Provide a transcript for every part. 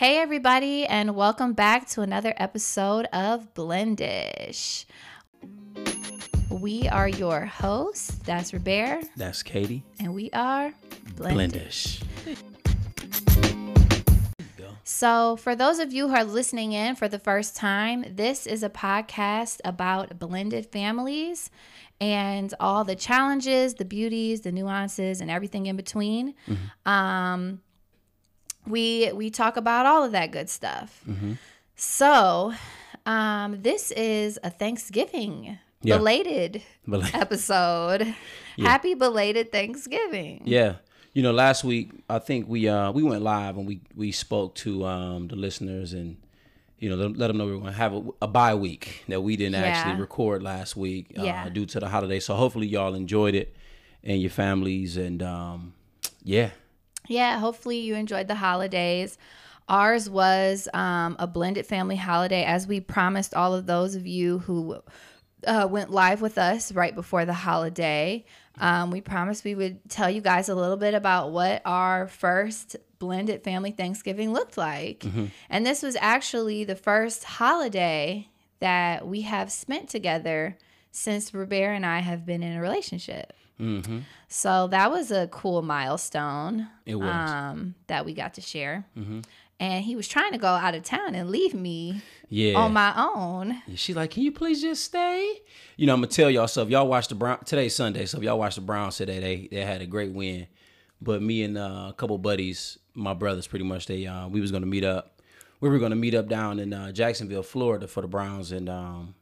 Hey, everybody, and welcome back to another episode of Blendish. We are your hosts. That's Robert, That's Katie. and we are Blended. Blendish. So, for those of you who are listening in for the first time, this is a podcast about blended families and all the challenges, the beauties, the nuances, and everything in between. Um, we we talk about all of that good stuff. So, um, this is a Thanksgiving Yeah. belated Bel- episode. Happy belated Thanksgiving. Yeah. You know, last week I think we uh we went live and we we spoke to um the listeners and you know let, let them know we are going to have a, a bye week that we didn't Yeah. actually record last week uh, Yeah. due to the holiday. So hopefully y'all enjoyed it and your families and um yeah. Yeah, hopefully you enjoyed the holidays. Ours was um, a blended family holiday, as we promised all of those of you who uh, went live with us right before the holiday. Um, we promised we would tell you guys a little bit about what our first blended family Thanksgiving looked like. And this was actually the first holiday that we have spent together since Robert and I have been in a relationship. Mhm. So that was a cool milestone. It was. Mm-hmm. um, that we got to share. And he was trying to go out of town and leave me Yeah. on my own. Yeah, She like, can you please just stay? You know, I'm gonna tell y'all. So if y'all watch the Brown today's Sunday, so if y'all watch the Browns today, they they had a great win. But me and uh, a couple buddies, my brothers, pretty much, they uh, we was gonna meet up. We were gonna meet up down in uh, Jacksonville, Florida, for the Browns and um,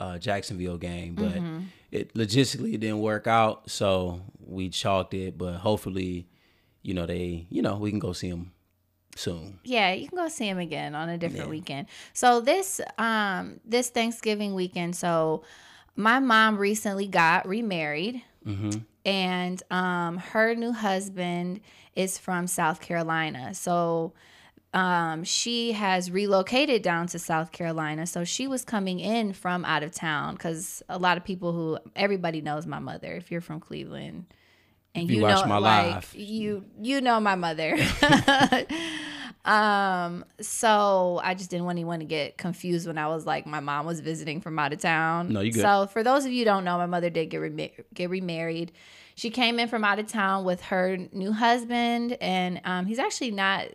uh, Jacksonville game, but it logistically it didn't work out, so we chalked it. But hopefully, you know, they, you know, we can go see them soon. Yeah, you can go see him again on a different weekend. So this um this Thanksgiving weekend, so my mom recently got remarried. And um her new husband is from South Carolina. So um she has relocated down to South Carolina. So she was coming in from out of town cuz a lot of people who everybody knows my mother if you're from Cleveland and you you, watch know my like live. you you know my mother. um so I just didn't want anyone to get confused when I was like my mom was visiting from out of town. No, you good. So for those of you who don't know, my mother did get get remarried. She came in from out of town with her new husband, and um, he's actually not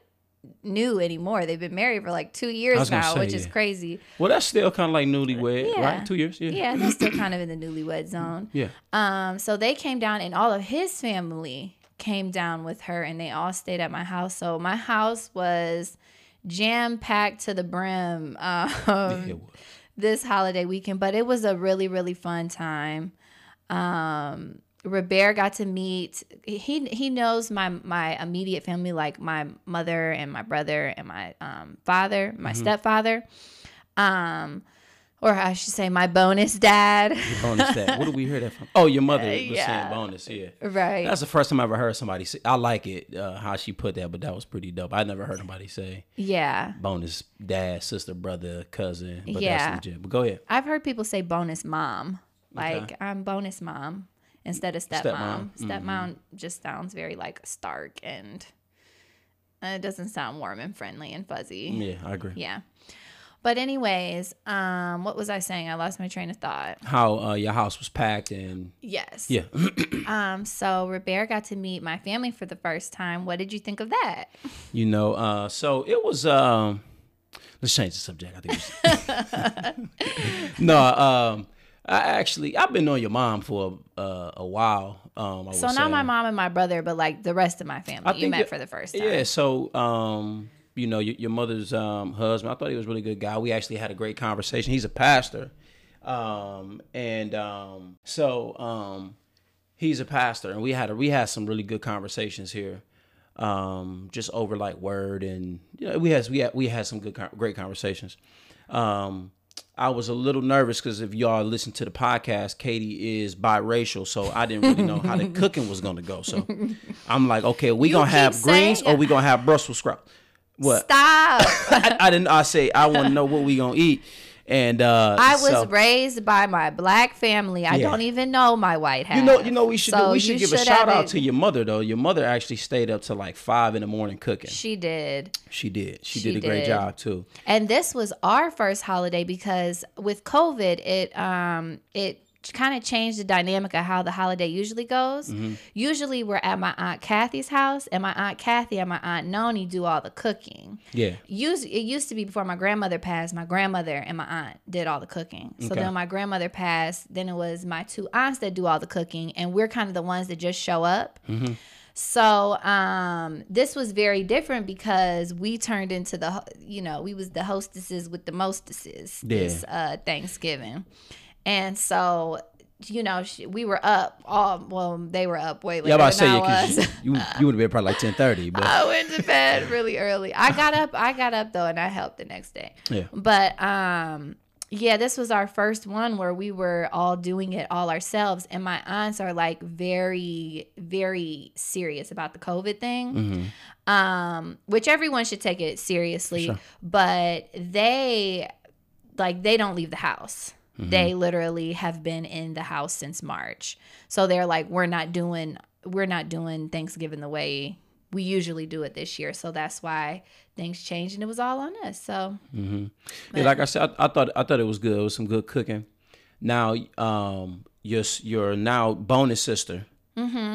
new anymore. They've been married for like two years now, say, which is crazy. Well, that's still kind of like newlywed, Yeah. right? Two years, yeah, Yeah, they're still kind of in the newlywed zone. yeah. Um, so they came down, and all of his family came down with her, and they all stayed at my house. So my house was jam packed to the brim. Um, was. this holiday weekend, but it was a really, really fun time. Um, Robert got to meet. He he knows my my immediate family, like my mother and my brother and my um, father, my stepfather, um, or I should say my bonus dad. bonus that. Where do we hear that from? Oh, your mother was yeah. saying bonus. Yeah, right. that's the first time I ever heard somebody say. I like it uh, how she put that, but that was pretty dope. I never heard anybody say yeah. bonus dad, sister, brother, cousin. But Yeah. that's legit. But go ahead. I've heard people say bonus mom. Like I'm bonus mom instead of stepmom. Stepmom, Stepmom just sounds very like stark and uh, it doesn't sound warm and friendly and fuzzy. Yeah, I agree. Yeah. But anyways, um, what was I saying? I lost my train of thought. How uh, your house was packed and Yes. yeah, Um, so Robert got to meet my family for the first time. What did you think of that? you know. Uh, so it was. Um, let's change the subject. I think. no. Um, I actually I've been on your mom for uh, a while. Um, I So not say. my mom and my brother, but like the rest of my family. you met that- for the first time. Yeah, so um, you know, your, your mother's um husband, I thought he was a really good guy. We actually had a great conversation. He's a pastor. Um, and um, so um, he's a pastor, and we had a, we had some really good conversations here. Um, just over like word, and you know, we had we had we had some good great conversations. I was a little nervous because if y'all listen to the podcast, Katie is biracial, so I didn't really know how the cooking was gonna go. So I'm like, okay, we You gonna have greens or we gonna have Brussels sprouts? What? Stop. I, I didn't. I say I want to know what we gonna eat, And uh, I was so- raised by my black family. I Yeah. don't even know my white half. You know, you know, we should do, So we should give a shout out it- to your mother though. Your mother actually stayed up to like five in the morning cooking. She did. She did. She, She did a great job too. And this was our first holiday because with COVID, it um it kind of changed the dynamic of how the holiday usually goes. Mm-hmm. Usually we're at my aunt Kathy's house, and my aunt Kathy and my aunt Noni do all the cooking. Yeah. Used it used to be before my grandmother passed. My grandmother and my aunt did all the cooking. So Okay. then my grandmother passed. Then it was my two aunts that do all the cooking, and we're kind of the ones that just show up. Mm-hmm. So um, this was very different because we turned into the you know we was the hostesses with the mostesses this uh, Thanksgiving, and so. You know, she, we were up. All well, they were up way later Yeah, about to say than yeah, I 'cause was. you, you you would have been probably like ten thirty, but I went to bed really early. I got up. I got up though, and I helped the next day. Yeah. But um, yeah, this was our first one where we were all doing it all ourselves, and my aunts are like very, very serious about the COVID thing. Mm-hmm. Um, which everyone should take it seriously, Sure. but they like they don't leave the house. Mm-hmm. They literally have been in the house since March. So they're like, we're not doing we're not doing Thanksgiving the way we usually do it this year. So that's why things changed and it was all on us. So yeah, like I said, I, I thought I thought it was good. It was some good cooking. Now, um, your your now bonus sister,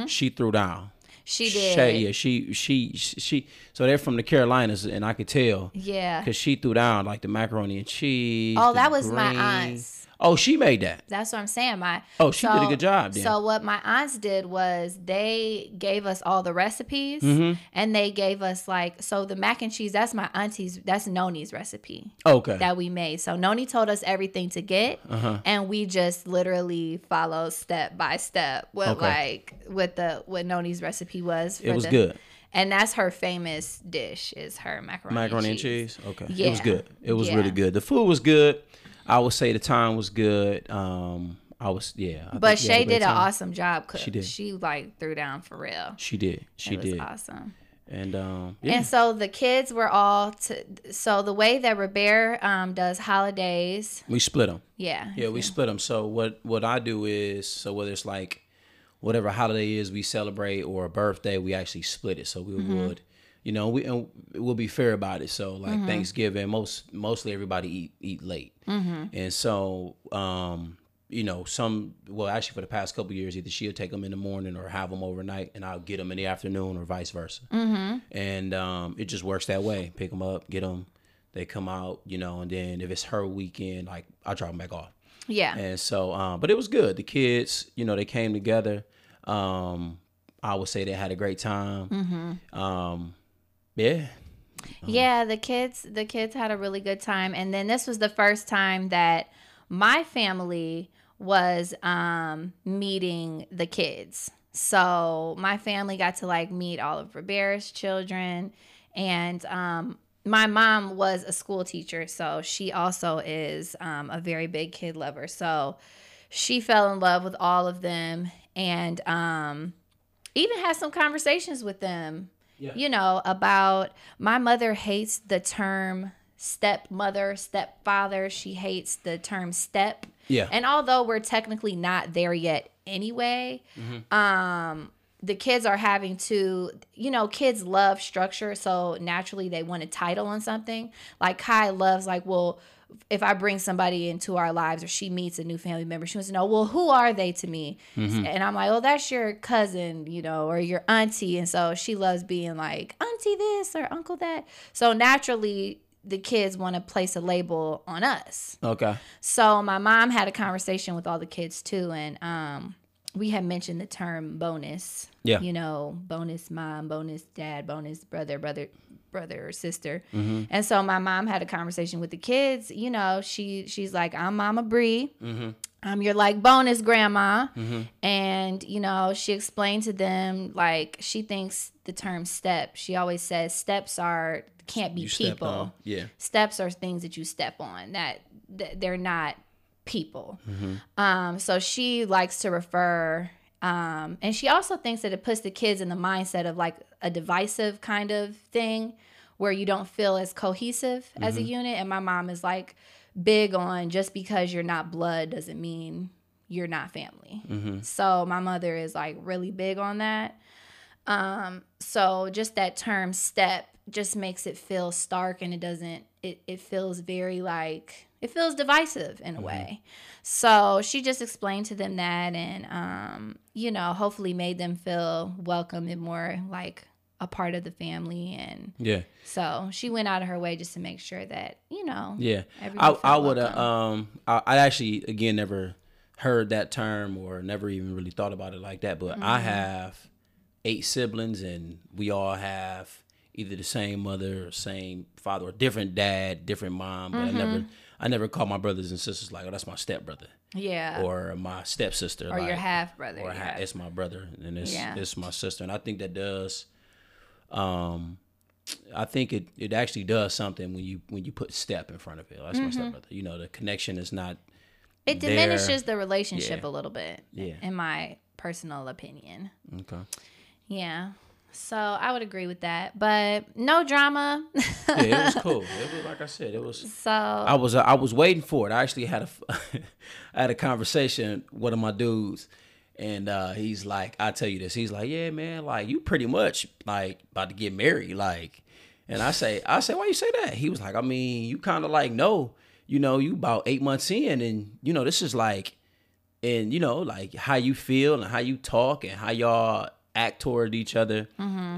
she threw down. she did. Shay, yeah, she she she. So they're from the Carolinas, and I could tell Yeah. because she threw down like the macaroni and cheese. Oh, that was my aunt's. Oh, she made that. That's what I'm saying. My Oh, she did a good job then. So what my aunts did was they gave us all the recipes, Mm-hmm. and they gave us like so the mac and cheese. That's my auntie's. That's Noni's recipe Okay. that we made. So Noni told us everything to get, Uh-huh. and we just literally followed step by step what Okay. like what the what Noni's recipe was. it was the- good. and that's her famous dish is her macaroni, Macaroni and cheese. Okay. It was good. It was Yeah. really good. The food was good. I would say the time was good. Um, I was yeah. I But think we had a Shay did an awesome job. Cook. She did. She like threw down for real. She did. She it was did. awesome. And um, yeah. And so the kids were all to, so the way that Robert um, does holidays, we split them. yeah, Yeah, we split them. So what what I do is so whether it's like whatever holiday is we celebrate or a birthday, we actually split it. So we Mm-hmm. would, you know, we and we'll be fair about it. So like Mm-hmm. Thanksgiving, most mostly everybody eat eat late, Mm-hmm. and so um, you know, some well actually for the past couple years, either she'll take them in the morning or have them overnight, and I'll get them in the afternoon or vice versa. Mm-hmm. And um, it just works that way. Pick them up, get them. They come out, you know, and then if it's her weekend, like I drop them back off. yeah, And so, um, but it was good. The kids, you know, they came together. Um, I would say they had a great time. Mm-hmm. Um, yeah. yeah. The kids, the kids had a really good time, and then this was the first time that my family was um, meeting the kids. So my family got to like meet all of Robert's children, and um, my mom was a school teacher, so she also is um, a very big kid lover. So she fell in love with all of them, and um, even had some conversations with them. Yeah. You know about my mother hates the term stepmother, stepfather. She hates the term step. Yeah. And although we're technically not there yet anyway, Mm-hmm. um, the kids are having to, you know, kids love structure. So naturally they want a title on something. Like Kai loves, like, well, if I bring somebody into our lives or she meets a new family member, she wants to know, well, who are they to me? And I'm like, oh, that's your cousin, you know, or your auntie. And so she loves being like, auntie this or uncle that. So naturally, the kids want to place a label on us. Okay. So my mom had a conversation with all the kids too, and um, we had mentioned the term bonus. Yeah. You know, bonus mom, bonus dad, bonus brother, brother, brother or sister. And so my mom had a conversation with the kids. You know, she she's like, I'm Mama Bree. I'm your like bonus grandma. And, you know, she explained to them like she thinks the term step, she always says steps are can't be You people on. Yeah. steps are things that you step on that, that they're not people Mm-hmm. um so she likes to refer um and she also thinks that it puts the kids in the mindset of like a divisive kind of thing where you don't feel as cohesive as Mm-hmm. a unit and my mom is like big on just because you're not blood doesn't mean you're not family. So my mother is like really big on that. Um, so just that term step just makes it feel stark and it doesn't it, it feels very like it feels divisive in a way. So she just explained to them that and um, you know, hopefully made them feel welcome and more like a part of the family and Yeah. so she went out of her way just to make sure that, you know, Yeah, I I would have um I, I actually again never heard that term or never even really thought about it like that. But Mm-hmm. I have eight siblings and we all have either the same mother or same father or different dad, different mom. But I never Mm-hmm. I never call my brothers and sisters like oh that's my stepbrother yeah. or my stepsister Or, your half brother. or yeah. ha- it's my brother and it's Yeah. it's my sister and I think that does um I think it it actually does something when you when you put step in front of it. That's Mm-hmm. my stepbrother. You know, the connection is not it there. diminishes the relationship Yeah. a little bit. Yeah. In my personal opinion. okay. Yeah. So I would agree with that. But no drama. Yeah, it was cool. It was like I said, it was so I was I was waiting for it. I actually had a I had a conversation with one of my dudes, and uh, he's like, "I tell you this." He's like, "Yeah, man, like you pretty much like about to get married, like." And I say, I say, why you say that? He was like, I mean, you kind of like know, you know, you about eight months in, and you know, this is like, and you know, like how you feel and how you talk and how y'all act toward each other.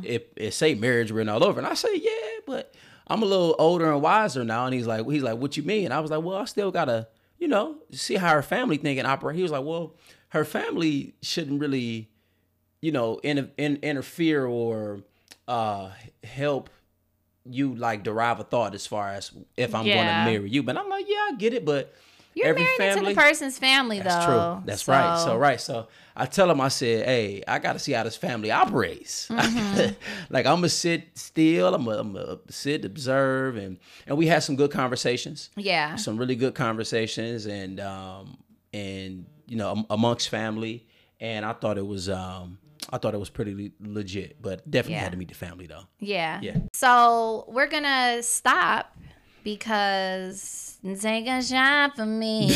It it say marriage written all over, and I say, yeah, but I'm a little older and wiser now. And he's like, he's like, what you mean? And I was like, well, I still gotta, you know, see how her family think and operate. He was like, well, her family shouldn't really, you know, in, in, interfere or uh, help you like derive a thought as far as if I'm Yeah. going to marry you. But I'm like, yeah, I get it, but you're every married family. into the person's family though. That's though. true. That's right. So right. So I tell him, I said, hey, I got to see how this family operates. Mm-hmm. like I'm gonna sit still. I'm gonna, I'm gonna sit, observe, and and we had some good conversations. Yeah. Some really good conversations, and um and you know amongst family, and I thought it was um I thought it was pretty legit, but definitely Yeah. had to meet the family though. Yeah. Yeah. So we're gonna stop because this ain't gonna shine for me.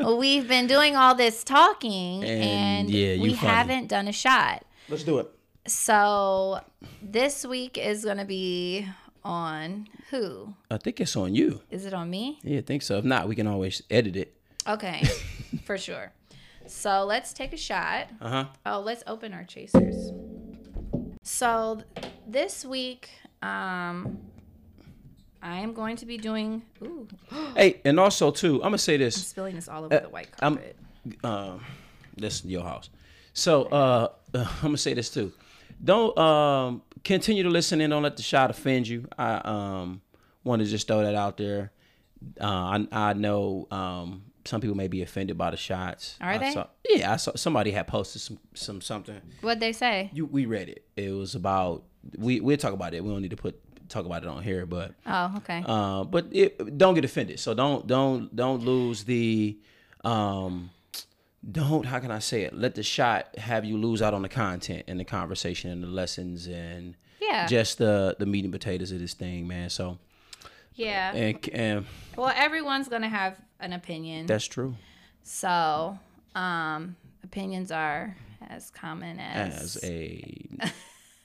We've been doing all this talking And, and, yeah, we funny. haven't done a shot. Let's do it. So this week is gonna be on who? I think it's on you. Is it on me? Yeah, I think so. If not, we can always edit it. Okay, for sure. So let's take a shot. Uh huh. Oh, let's open our chasers. So this week, um, I am going to be doing. Ooh, Hey, and also too, I'm gonna say this. I'm spilling this all over the white I'm- carpet. um, this is your house. So uh, I'm gonna say this too. Don't um, continue to listen and don't let the shot offend you. I um, want to just throw that out there. Uh, I, I know um, some people may be offended by the shots. Are I they? Saw, yeah, I saw somebody had posted some some something. What'd they say? You we read it. It was about we we'll talk about it. We don't need to put talk about it on here, but Oh, okay. uh, but it, don't get offended. So don't don't don't lose the um don't how can I say it? Let the shot have you lose out on the content and the conversation and the lessons and yeah. just the the meat and potatoes of this thing, man. So yeah. and and Well, everyone's gonna have an opinion. that's true. so, um, opinions are as common as, As a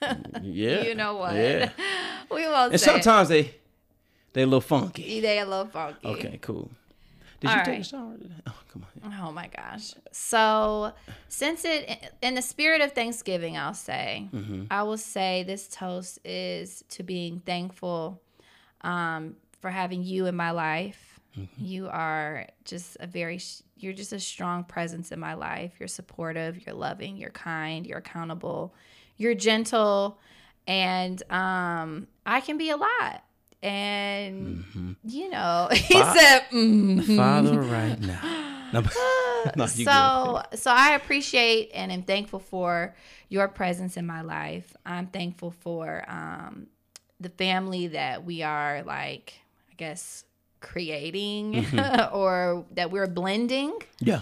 yeah, you know what. Yeah, we won't and say. sometimes they they a little funky. they a little funky. Okay, cool. Did All you take right. a shower? Oh, come on. Oh my gosh. So, since it, in the spirit of Thanksgiving, I'll say, Mm-hmm. I will say this toast is to being thankful um, for having you in my life. Mm-hmm. You are just a very, sh- you're just a strong presence in my life. You're supportive, you're loving, you're kind, you're accountable, you're gentle, and um, I can be a lot. And, you know, he Mm-hmm. Fa- said, mm Father, right now. No, no, good. so so I appreciate and am thankful for your presence in my life. I'm thankful for um, the family that we are like, I guess, creating Mm-hmm. or that we're blending. Yeah.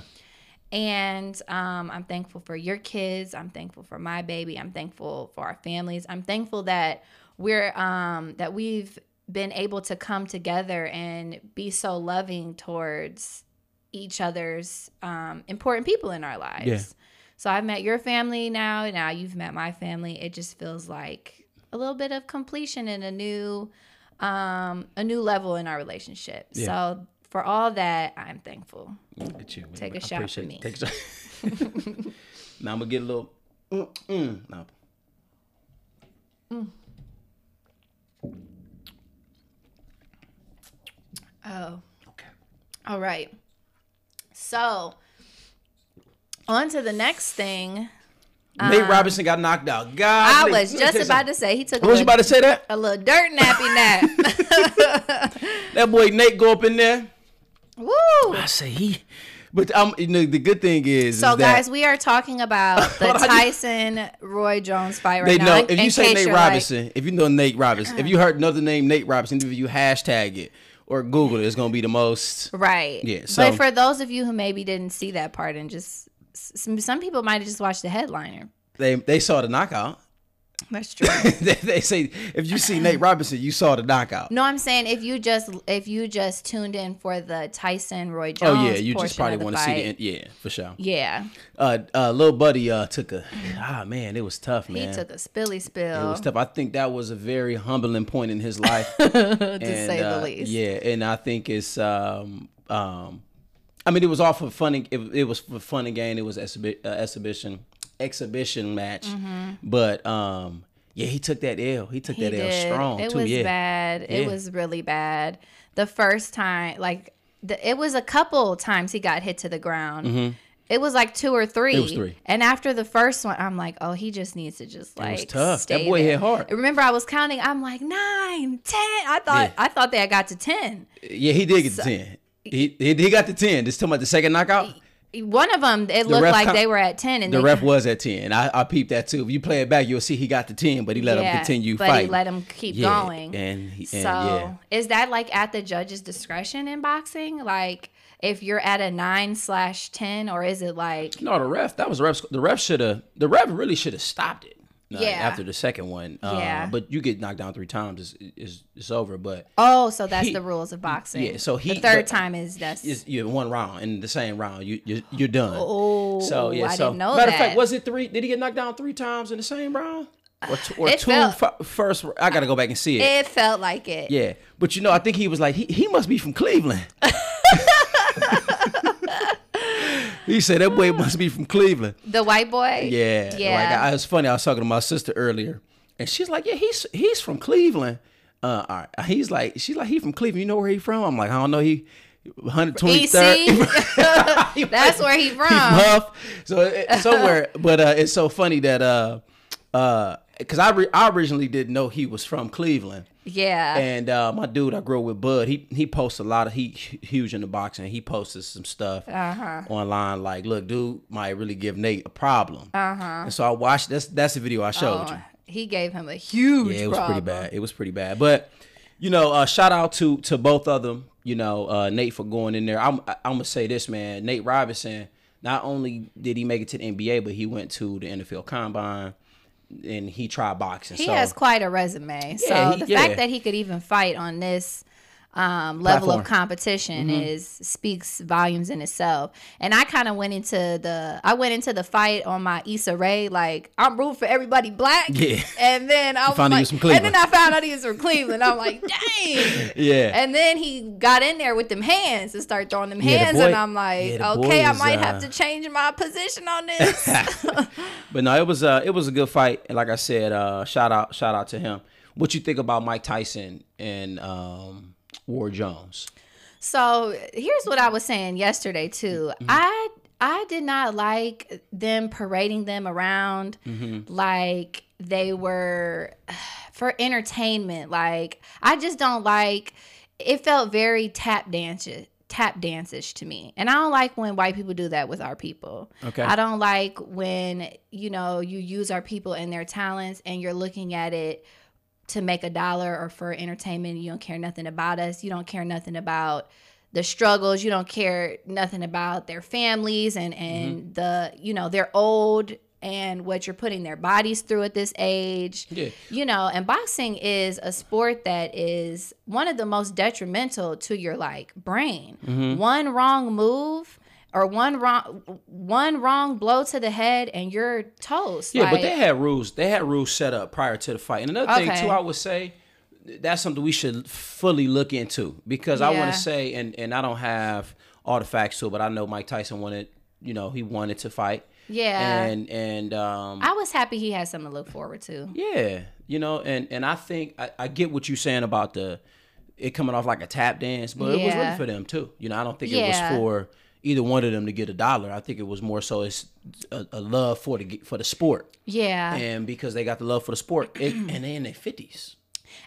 And um, I'm thankful for your kids. I'm thankful for my baby. I'm thankful for our families. I'm thankful that we're um, that we've been able to come together and be so loving towards each other's um, important people in our lives. Yeah. So I've met your family now. Now you've met my family. It just feels like a little bit of completion and a new, um, a new level in our relationship. Yeah. So for all that, I'm thankful. Look at you. Take a I shot for me. Take a shot. now I'm gonna get a little. Mm, mm. No. Oh. Okay. All right. So, on to the next thing. Nate Robinson got knocked out. God, Um, I was just about to say he took a What was you about to say that? a little dirt nappy nap. That boy Nate go up in there. Woo! I say he, but um, you know, the good thing is, So, is guys, we are talking about the Tyson Roy Jones fight right they now. know In- if you say Nate you're like- Robinson, if you know Nate Robinson, if you heard another name Nate Robinson, if you hashtag it or Google it, it's gonna be the most. right? Yeah, so- but for those of you who maybe didn't see that part and just some, some people might have just watched the headliner. They they saw the knockout. That's true. they, they say if you see Nate Robinson, you saw the knockout. No, I'm saying if you just if you just tuned in for the Tyson Roy Jones. Oh yeah, you just probably want to see the end. Yeah, for sure. Yeah, Uh, uh, little buddy uh took a ah man, it was tough, man. he took a spilly spill. It was tough. I think that was a very humbling point in his life, to and, say the uh, least. Yeah, and I think it's um um, I mean it was all for fun. and- It, it was for fun and gain. It was exhibi- uh, exhibition exhibition match, but um yeah, he took that L. He took Mm-hmm. He that L strong It too. was yeah, bad. It Yeah. was really bad. The first time, like, the, it was a couple times he got hit to the ground. It was like two or three. Mm-hmm. It was three. And after the first one, I'm like, oh, he just needs to just like. was tough. That boy there. hit hard. Remember, I was counting. I'm like nine, ten. I thought Yeah. I thought they had got to ten. yeah, he did get the ten. He, he he got the ten. Just talking about the second knockout. One of them, it looked like count- they were at ten, and The ref was at ten. I, I peeped that too. If you play it back, you'll see he got the ten, but he let him continue but fighting. he let him keep Yeah, going. and, he, and So yeah. is that like at the judge's discretion in boxing? Like if you're at a nine slash ten, or is it like No, the ref. That was the ref. The ref should have. The ref really should have stopped it. Like, Yeah. After the second one. Uh, Yeah. But you get knocked down three times, it's it's, it's over. But oh, so that's He- the rules of boxing? yeah, so he- the third but- time is that's it's you one round in the same round. You you you're done. oh, so yeah. I so didn't know matter that. of fact, was it three? Did he get knocked down three times in the same round? Or, two, or two felt- fi- first? I gotta go back and see it. it felt like it. Yeah, but you know, I think he was like he, he must be from Cleveland. he said that boy must be from Cleveland. The white boy. Yeah, yeah. Like I, it was funny. I was talking to my sister earlier, and she's like, "Yeah, he's he's from Cleveland." Uh, all right. He's like, she's like, he from Cleveland. You know where he from? I'm like, I don't know. He 123rd. EC. That's where he from. Hough. So it, somewhere, but uh, it's so funny that uh, uh, because I re- I originally didn't know he was from Cleveland. Yeah. And uh, my dude I grew up with, Bud, he he posts a lot of he huge into boxing. He posted some stuff Uh-huh. online like, look, dude might really give Nate a problem. Uh-huh. And so I watched that's that's the video I showed Oh, you. he gave him a huge. Yeah, it was problem. pretty bad. It was pretty bad. But you know, uh, shout out to to both of them. You know, uh, Nate for going in there. I'm I'm gonna say this, man. Nate Robinson. Not only did he make it to the NBA, but he went to the NFL Combine and he tried boxing. He so has quite a resume. So he- the yeah. fact that he could even fight on this um, level of Platform. Mm-hmm. competition is speaks volumes in itself. And I kind of went into the I went into the fight on my Issa Rae like I'm rooting for everybody black. Yeah. And then I was found like, and then I found out he was from Cleveland. I'm like, dang. yeah. And then he got in there with them hands and started throwing them Yeah, the hands, boy- and I'm like, yeah, okay, I is, might uh, have to change my position on this. But no, it was uh it was a good fight. And like I said, uh shout out shout out to him. What you think about Mike Tyson and um Roy Jones? So here's what I was saying yesterday too. Mm-hmm. I I did not like them parading them around Mm-hmm. like they were for entertainment. Like I just don't like. It felt very tap dance tap dance-ish to me. And I don't like when white people do that with our people. Okay. I don't like when, you know, you use our people and their talents and you're looking at it to make a dollar or for entertainment. You don't care nothing about us. You don't care nothing about the struggles. You don't care nothing about their families and and the you know they're old and what you're putting their bodies through at this age. Yeah. You know, and boxing is a sport that is one of the most detrimental to your like brain. Mm-hmm. One wrong move or one wrong one wrong blow to the head and you're toast. Yeah, but they had rules. They had rules set up prior to the fight. And another Okay. thing too, I would say that's something we should fully look into because I want to say, and and I don't have all the facts to it, but I know Mike Tyson wanted, you know, he wanted to fight. Yeah. And and um, I was happy he had something to look forward to. yeah, you know, and and I think I, I get what you're saying about the it coming off like a tap dance, but it was really for them too. You know, I don't think Yeah. it was for either one of them to get a dollar. I think it was more so it's a, a love for the for the sport. Yeah. and because they got the love for the sport, it, and they in their fifties.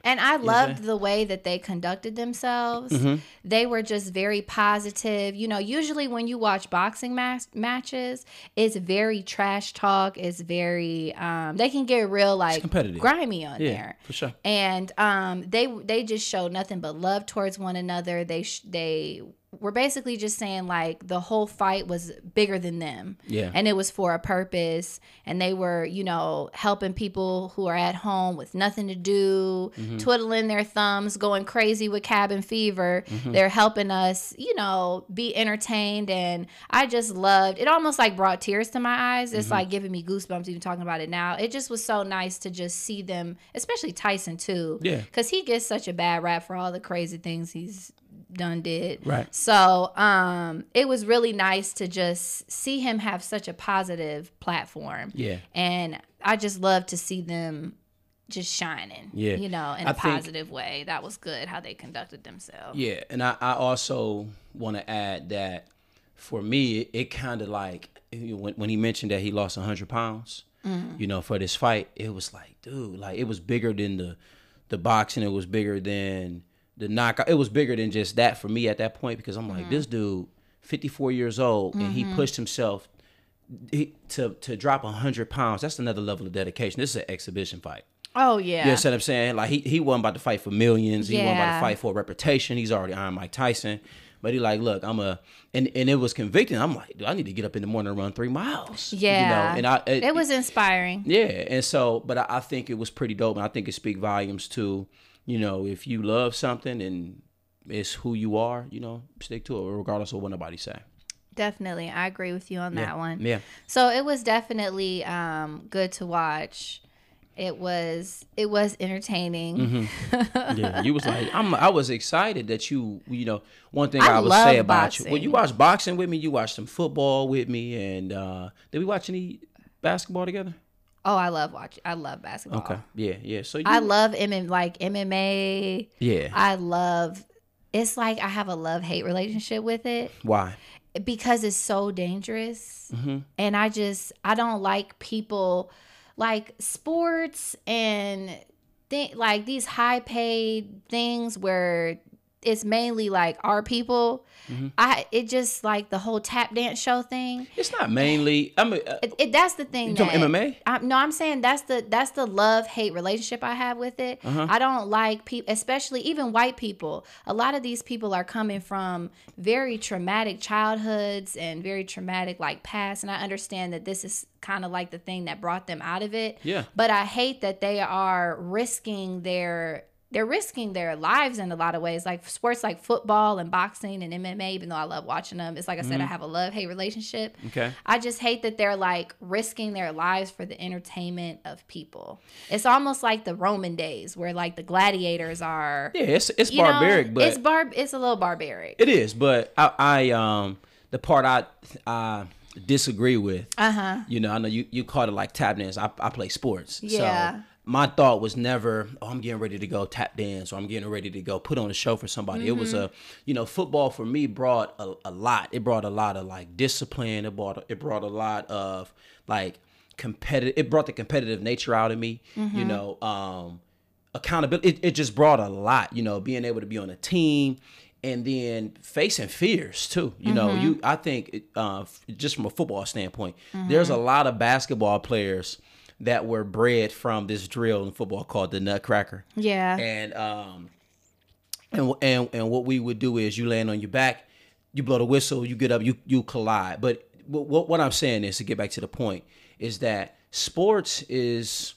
And I loved the way that they conducted themselves. Mm-hmm. They were just very positive. You know, usually when you watch boxing mas- matches, it's very trash talk. It's very um they can get real like competitive. grimy on Yeah, there. for sure. And um they they just showed nothing but love towards one another. They sh- they were basically just saying like the whole fight was bigger than them. Yeah. And it was for a purpose. And they were, you know, helping people who are at home with nothing to do, Mm-hmm. twiddling their thumbs, going crazy with cabin fever. Mm-hmm. They're helping us, you know, be entertained. And I just loved it, almost like brought tears to my eyes. Mm-hmm. It's like giving me goosebumps even talking about it now. It just was so nice to just see them, especially Tyson too. Yeah. Because he gets such a bad rap for all the crazy things he's done did. Right. So um it was really nice to just see him have such a positive platform. Yeah. And I just love to see them just shining. Yeah. You know, in I a think- positive way. That was good how they conducted themselves. Yeah, and I, I also want to add that for me, it, it kind of like when, when he mentioned that he lost 100 pounds, you know, for this fight, it was like, dude, like it was bigger than the the boxing. It was bigger than the knockout. It was bigger than just that for me at that point because I'm like, mm-hmm. this dude, 54 years old, and he mm-hmm. pushed himself he, to to drop 100 pounds. That's another level of dedication. This is an exhibition fight. Oh yeah. You understand what I'm saying? Like he he wasn't about to fight for millions. Yeah. He wasn't about to fight for a reputation. He's already Iron Mike Tyson. But he like, look, I'm a and and it was convicting. I'm like, dude, I need to get up in the morning and run three miles. Yeah. You know, and I it, it was inspiring. yeah, and so, but I, I think it was pretty dope, and I think it speaks volumes to, you know, if you love something and it's who you are, you know, stick to it regardless of what nobody say. Definitely. I agree with you on that one. Yeah, So it was definitely um good to watch. It was it was entertaining. yeah. You was like, I'm. I was excited that you, you know, one thing I I, would say about you. When boxing. you watch boxing with me, you watch some football with me, and uh did we watch any basketball together? Oh, I love watching. I love basketball. Okay, yeah, yeah. So you, I love MM like MMA. yeah. I love. It's like I have a love hate relationship with it Why? because it's so dangerous, Mm-hmm. and I just I don't like people like sports and think like these high paid things where it's mainly like our people. Mm-hmm. I it just like the whole tap dance show thing. It's not mainly. I mean, uh, It, it, that's the thing. You that, talking MMA? I, no, I'm saying that's the that's the love hate relationship I have with it. Uh-huh. I don't like people, especially even white people. A lot of these people are coming from very traumatic childhoods and very traumatic like past, and I understand that this is kind of like the thing that brought them out of it. Yeah. But I hate that they are risking their they're risking their lives in a lot of ways like sports like football and boxing and MMA even though I love watching them it's like I said I have a love hate relationship Okay. I just hate that they're like risking their lives for the entertainment of people. It's almost like the Roman days where like the gladiators are. yeah, it's it's you know, barbaric, but it's bar. It's a little barbaric. It is, but I, I um the part I I disagree with. Uh huh. You know, I know you you called it like tap dance. I I play sports. Yeah. So my thought was never, oh, I'm getting ready to go tap dance or I'm getting ready to go put on a show for somebody. It was Mm-hmm. a, you know, football for me brought a, a lot. It brought a lot of like discipline. It brought it brought a lot of like competitive. It brought the competitive nature out of me. Mm-hmm. You know, um, accountability. It, it just brought a lot. You know, being able to be on a team and then facing fears too. You know, Mm-hmm. you I think uh, just from a football standpoint, there's a lot of basketball players that were bred from this drill in football called the Nutcracker, Yeah. and um, and and and what we would do is you land on your back, you blow the whistle, you get up, you you collide. But what what I'm saying is to get back to the point is that sports is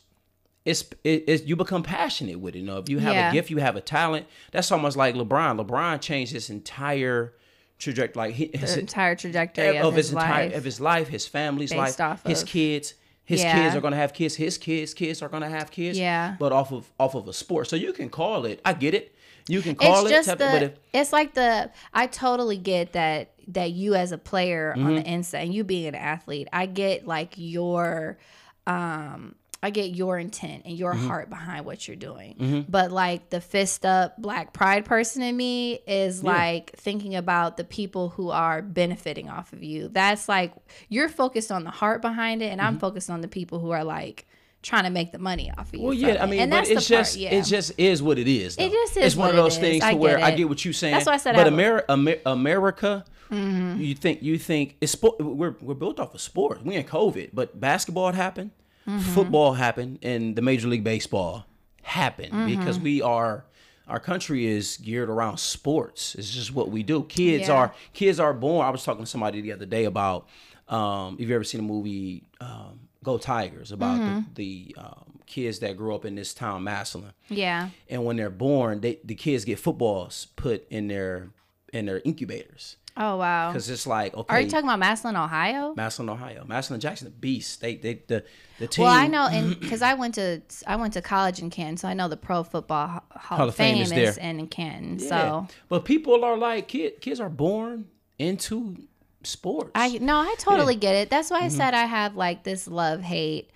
it's it, it's you become passionate with it. You know, if you have Yeah. a gift, you have a talent. That's almost like LeBron. LeBron changed his entire trajectory, like his, entire trajectory of, of his, his entire life. of his life, his family's Based life, his of- kids. His Yeah. kids are gonna have kids. His kids' kids are gonna have kids. Yeah. But off of off of a sport, so you can call it. I get it. You can call it's it. just the if, it's like the i totally get that that you as a player on Mm-hmm. the inside and you being an athlete i get like your um i get your intent and Mm-hmm. your heart behind what you're doing but like the fist up black pride person in me is like thinking about the people who are benefiting off of you that's like you're focused on the heart behind it and Mm-hmm. i'm focused on the people who are like trying to make the money off of you well, yeah, I it. mean, and but that's it's the part, yeah. it just is what it is. Though. It just is It's one of those things I to where get I get what you're saying. That's why I said But I- Mm-hmm. Amer- Amer- America, you think you think it's sport. We're we're built off of sports. We in COVID, but basketball happened, Mm-hmm. football happened, and the Major League Baseball happened Mm-hmm. because we are. Our country is geared around sports. It's just what we do. Kids Yeah. are kids are born. I was talking to somebody the other day about. Um, if you ever seen the movie um, Go Tigers about Mm-hmm. the, the um, kids that grew up in this town, Massillon, yeah and when they're born, they the kids get footballs put in their in their incubators oh wow because it's like okay, Are you talking about Massillon, Ohio? Massillon, Ohio, Massillon Jackson, the beast. They they the the team. Well, I know, and because I went to I went to college in Canton, so I know the Pro Football Ho- Hall, of Fame, is, there. in, Canton. Yeah. So but people are like kid, kids are born into sports. I no, I totally get it. That's why I mm-hmm. said I have like this love hate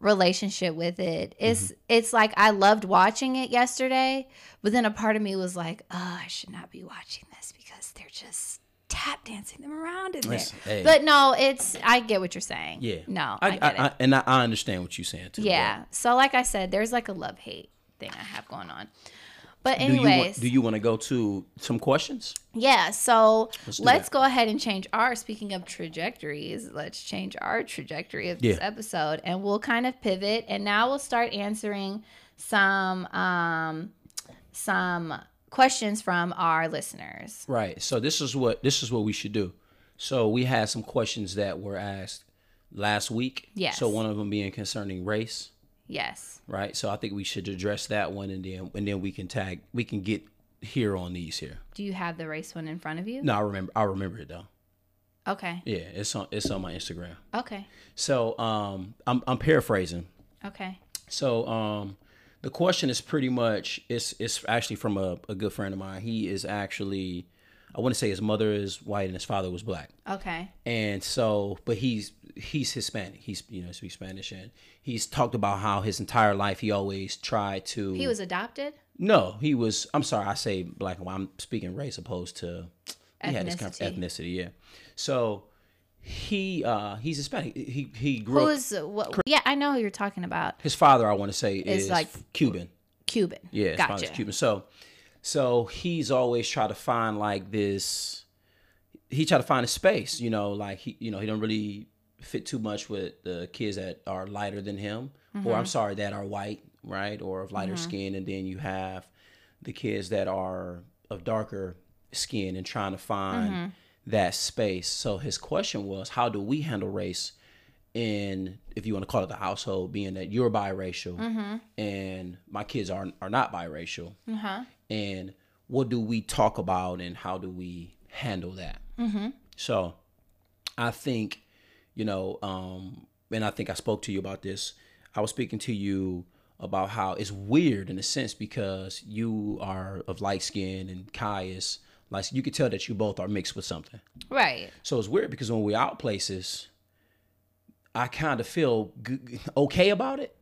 relationship with it. Mm-hmm. It's it's like I loved watching it yesterday, but then a part of me was like, oh, I should not be watching this because they're just tap dancing them around in there. Listen, hey. But no, it's I get what you're saying. yeah, No, I, I, get I, it. I, and I, understand what you're saying too. Yeah. So like I said, there's like a love hate thing I have going on. But Do you want, anyways, do you want to go to some questions? yeah. So Let's let's, go ahead and change our. Speaking of trajectories, let's change our trajectory of this Yeah. episode, and we'll kind of pivot. And now we'll start answering some um some questions from our listeners. Right. So this is what this is what we should do. So we had some questions that were asked last week. Yes. So one of them being concerning race. Yes. right? So I think we should address that one, and then and then we can tag, we can get here on these here. Do you have the race one in front of you? No, I remember, I remember it though. Okay. Yeah, it's on it's on my Instagram. Okay. So um, I'm I'm paraphrasing. Okay. So um, the question is pretty much it's it's actually from a, a good friend of mine. He is actually I want to say his mother is white and his father was black. Okay. and so but he's he's hispanic he's you know speaks spanish and he's talked about how his entire life he always tried to He was adopted. no he was i'm sorry i say black and white i'm speaking race opposed to he had this kind of Ethnicity. ethnicity yeah so he uh he's hispanic he he grew up what? Yeah, I know who you're talking about. his father i want to say Is is like- cuban Cuban. yeah, his father's Cuban. So, so he's always tried to find like this. He tried to find a space, you know, like he, you know, he don't really fit too much with the kids that are lighter than him, Mm-hmm. or I'm sorry, that are white, right, or of lighter skin, and then you have the kids that are of darker skin and trying to find Mm-hmm. That space. So his question was, how do we handle race? in if you want to call it the household, being that you're biracial Mm-hmm. and my kids are are not biracial, Uh-huh. and what do we talk about and how do we handle that? Mm-hmm. So, I think, you know, um, and I think I spoke to you about this. I was speaking to you about how it's weird in a sense because you are of light skin and Kai is like you could tell that you both are mixed with something. Right. So it's weird because when we're out places, I kind of feel g- okay about it,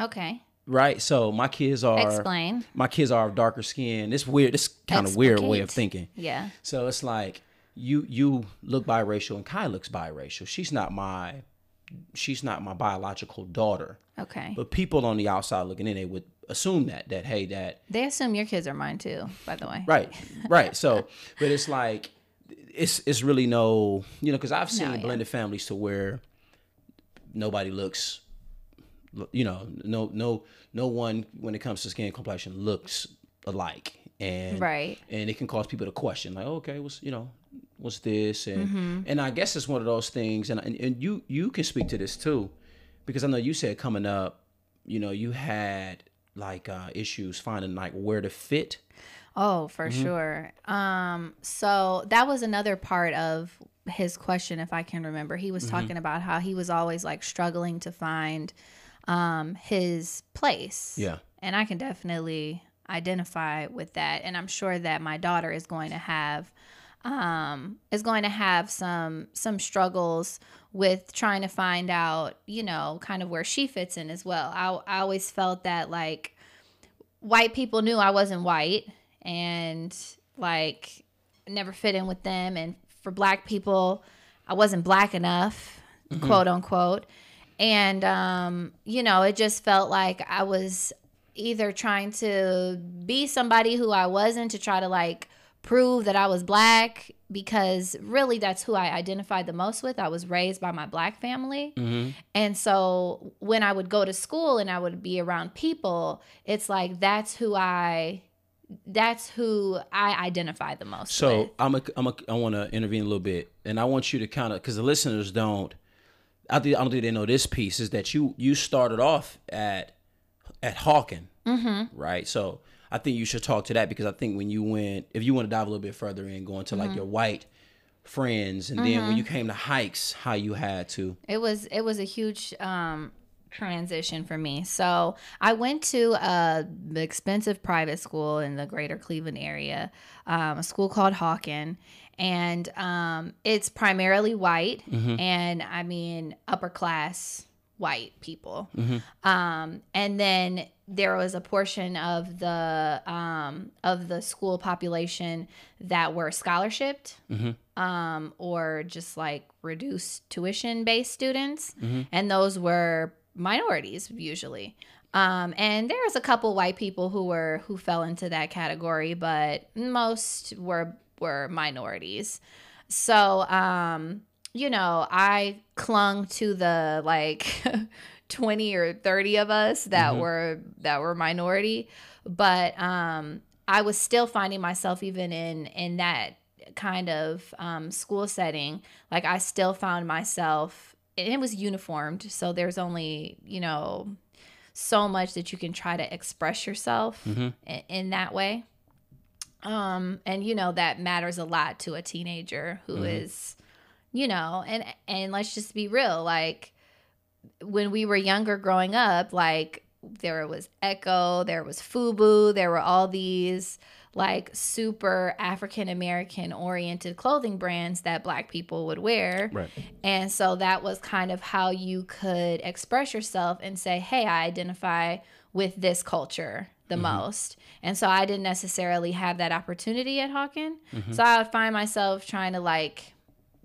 Okay. right? So my kids are Explain. my kids are of darker skin. It's weird. It's kind of weird way of thinking. Yeah. So it's like you you look biracial and Kai looks biracial. She's not my she's not my biological daughter. Okay. But people on the outside looking in, they would assume that that hey that They assume your kids are mine too, by the way. right right. So but it's like it's it's really no you know because I've seen No, yeah. blended families to where nobody looks you know no no no one when it comes to skin complexion looks alike and Right. and it can cause people to question like okay what's you know what's this and Mm-hmm. and i guess it's one of those things and, and and you you can speak to this too because I know you said coming up, you know, you had like uh, issues finding like where to fit. Oh, for Mm-hmm. sure. Um, so that was another part of his question, if I can remember. He was Mm-hmm. talking about how he was always like struggling to find um his place. Yeah. And I can definitely identify with that. And I'm sure that my daughter is going to have um is going to have some some struggles with trying to find out, you know, kind of where she fits in as well. I I always felt that like white people knew I wasn't white and like never fit in with them and for black people I wasn't black enough, quote unquote. And um, you know, it just felt like I was either trying to be somebody who I wasn't to try to like prove that I was black because really that's who I identified the most with. I was raised by my black family. And so when I would go to school and I would be around people, it's like that's who I that's who I identify the most So with. I'm a, I'm a, I want to intervene a little bit, and I want you to kind of because the listeners don't. I think I don't think they know this piece is that you you started off at at Hawken, mm-hmm. right? So I think you should talk to that because I think when you went, if you want to dive a little bit further in, going to like your white friends, and then when you came to hikes, how you had to. It was it was a huge um transition for me. So I went to a expensive private school in the greater Cleveland area, um, a school called Hawken. And um, it's primarily white and I mean upper class white people. Um, and then there was a portion of the um, of the school population that were scholarshiped um, or just like reduced tuition based students, and those were minorities usually. Um, and there was a couple white people who were who fell into that category, but most were were minorities. So, um, you know, I clung to the like 20 or 30 of us that were that were minority, but um I was still finding myself even in in that kind of um, school setting. Like I still found myself, and it was uniformed, so there's only you know so much that you can try to express yourself in, in that way. Um, and you know that matters a lot to a teenager who is, you know, and and let's just be real, like when we were younger growing up, like there was Ecko, there was Fubu, there were all these like super African American oriented clothing brands that black people would wear. Right. And so that was kind of how you could express yourself and say, hey, I identify with this culture the mm-hmm. most. And so I didn't necessarily have that opportunity at Hawken. Mm-hmm. So I would find myself trying to like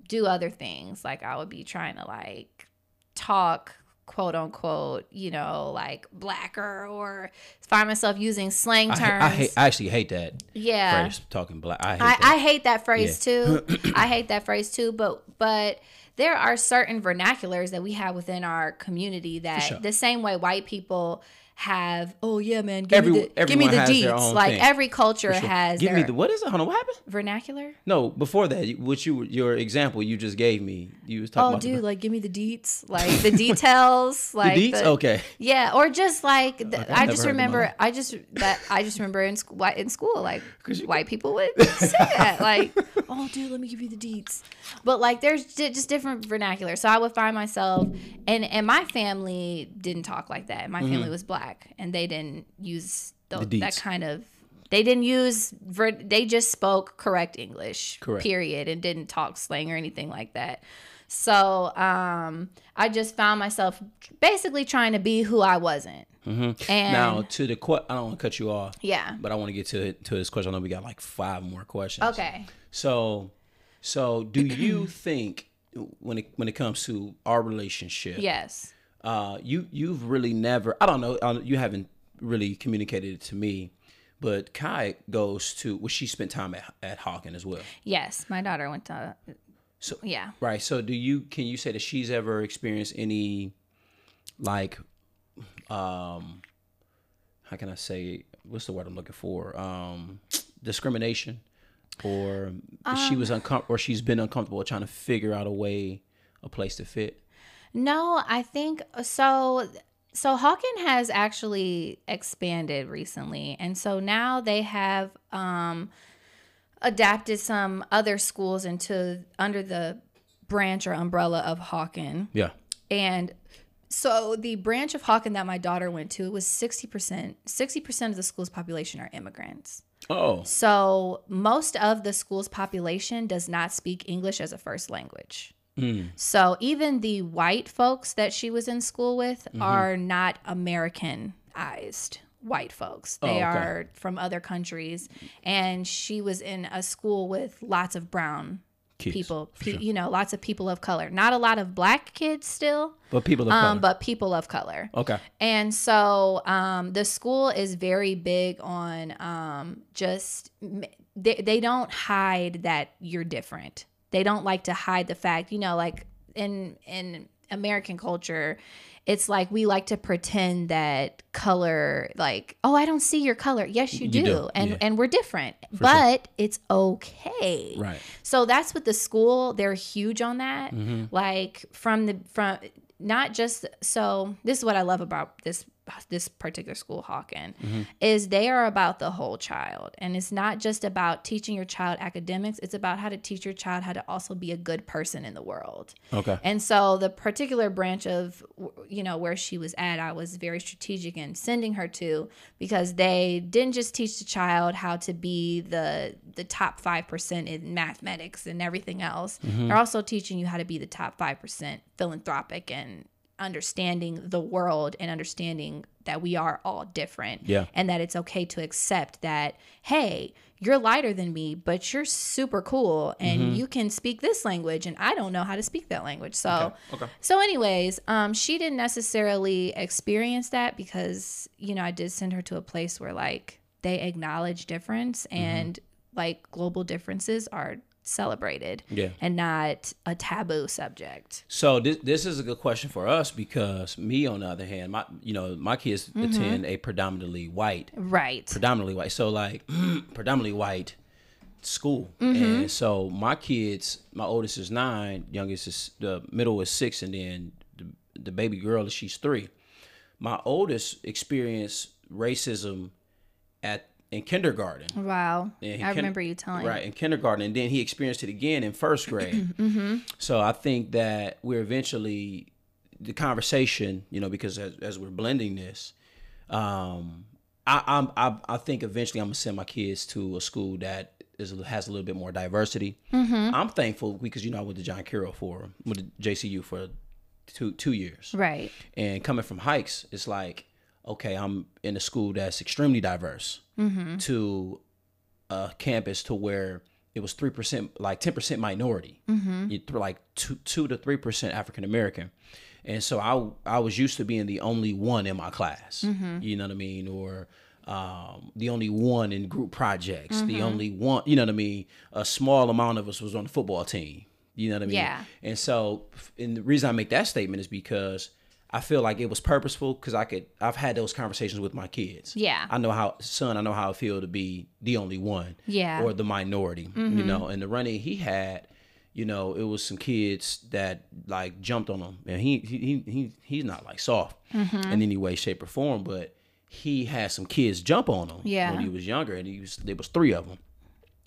do other things. Like I would be trying to like talk quote unquote, you know, like blacker or find myself using slang I, terms. ha- I hate. I actually hate that yeah. phrase. Talking black. I hate I, that. I hate that phrase too. I hate that phrase too. But but there are certain vernaculars that we have within our community that sure. the same way white people have. Oh yeah, man, give Every- me the give me the everyone has their deets. Like thing. every culture sure. has Give me the what is it? Hold on, what happened? vernacular. No, before that, what you your example you just gave me, you was talking Oh, about the- dude, like give me the deets, like the details, like the deets. the- okay, Yeah, or just like the, I've I just remember I just that I just remember in school in school like you- white people would say that like oh dude let me give you the deets, but like there's just different vernacular. So I would find myself and and my family didn't talk like that. My family mm-hmm. was black and they didn't use Mm-hmm. The that kind of. They didn't use ver- they just spoke correct English. Correct. Period and didn't talk slang or anything like that. So um, I just found myself basically trying to be who I wasn't. And now to the que- I don't want to cut you off, yeah. but I want to get to to this question. I know we got like five more questions. Okay. So, so do you think when it when it comes to our relationship, Yes. Uh, you you've really never I don't know uh, you haven't really communicated it to me, but Kai goes to well she spent time at at Hawken as well. Yes. My daughter went to. So- yeah. Right. So do you can you say that she's ever experienced any like um how can I say what's the word I'm looking for? Um discrimination or she was uncomfortable or she's been uncomfortable trying to figure out a way a place to fit. No, I think so. So Hawken has actually expanded recently, and so now they have um, adapted some other schools into under the branch or umbrella of Hawken. Yeah. And so the branch of Hawken that my daughter went to was 60%. 60% of the school's population are immigrants. Oh. So most of the school's population does not speak English as a first language. Mm. So even the white folks that she was in school with Mm-hmm. are not Americanized white folks. They Oh, okay. are from other countries. And she was in a school with lots of brown Kids, people, pe- sure. you know, lots of people of color. Not a lot of black kids still, But people of um, color. but people of color. okay. And so um, the school is very big on um, just, they, they don't hide that you're different. They don't like to hide the fact, you know, like in, in American culture, it's like we like to pretend that color, like, oh, I don't see your color. Yes, you do. You do, And, yeah. and we're different, but it's okay. Right. So that's what the school, they're huge on that. Mm-hmm. Like from the from not just so this is what I love about this this particular school Hawken Mm-hmm. is they are about the whole child and it's not just about teaching your child academics it's about how to teach your child how to also be a good person in the world Okay. and so the particular branch of you know where she was at, I was very strategic in sending her to because they didn't just teach the child how to be the the top 5% in mathematics and everything else. They're also teaching you how to be the top 5% philanthropic and understanding the world and understanding that we are all different Yeah. and that it's okay to accept that hey you're lighter than me but you're super cool and you can speak this language and i don't know how to speak that language so Okay. Okay. so anyways um she didn't necessarily experience that because you know i did send her to a place where like they acknowledge difference Mm-hmm. and like global differences are celebrated Yeah. and not a taboo subject So this this is a good question for us because me, on the other hand, my you know my kids Mm-hmm. attend a predominantly white, right predominantly white. So like predominantly white school, Mm-hmm. and so my kids, my oldest is nine, youngest is the middle is six, and then the, the baby girl she's three. My oldest experienced racism at in kindergarten. wow i kin- remember you telling right in kindergarten, and then he experienced it again in first grade. Mm-hmm. So I think that we're eventually the conversation, you know, because as, as we're blending this, um, I, I'm I, I think eventually I'm gonna send my kids to a school that is has a little bit more diversity. Mm-hmm. I'm thankful because you know I went to John Carroll for with the JCU for two two years, right and coming from hikes, it's like, okay, I'm in a school that's extremely diverse to a campus to where it was three percent, like ten percent minority, mm-hmm. like two two to three percent African American, and so I I was used to being the only one in my class, you know what I mean, or um, the only one in group projects, the only one, you know what I mean. A small amount of us was on the football team, you know what I mean. Yeah. And so, and the reason I make that statement is because I feel like it was purposeful because I could. I've had those conversations with my kids. Yeah. I know how, son. I know how it feel to be the only one. Yeah. Mm-hmm. Or the minority. You know, and the running he had, you know, it was some kids that like jumped on him, and he he he, he he's not like soft Mm-hmm. in any way, shape, or form, but he had some kids jump on him Yeah. when he was younger, and he was there was three of them,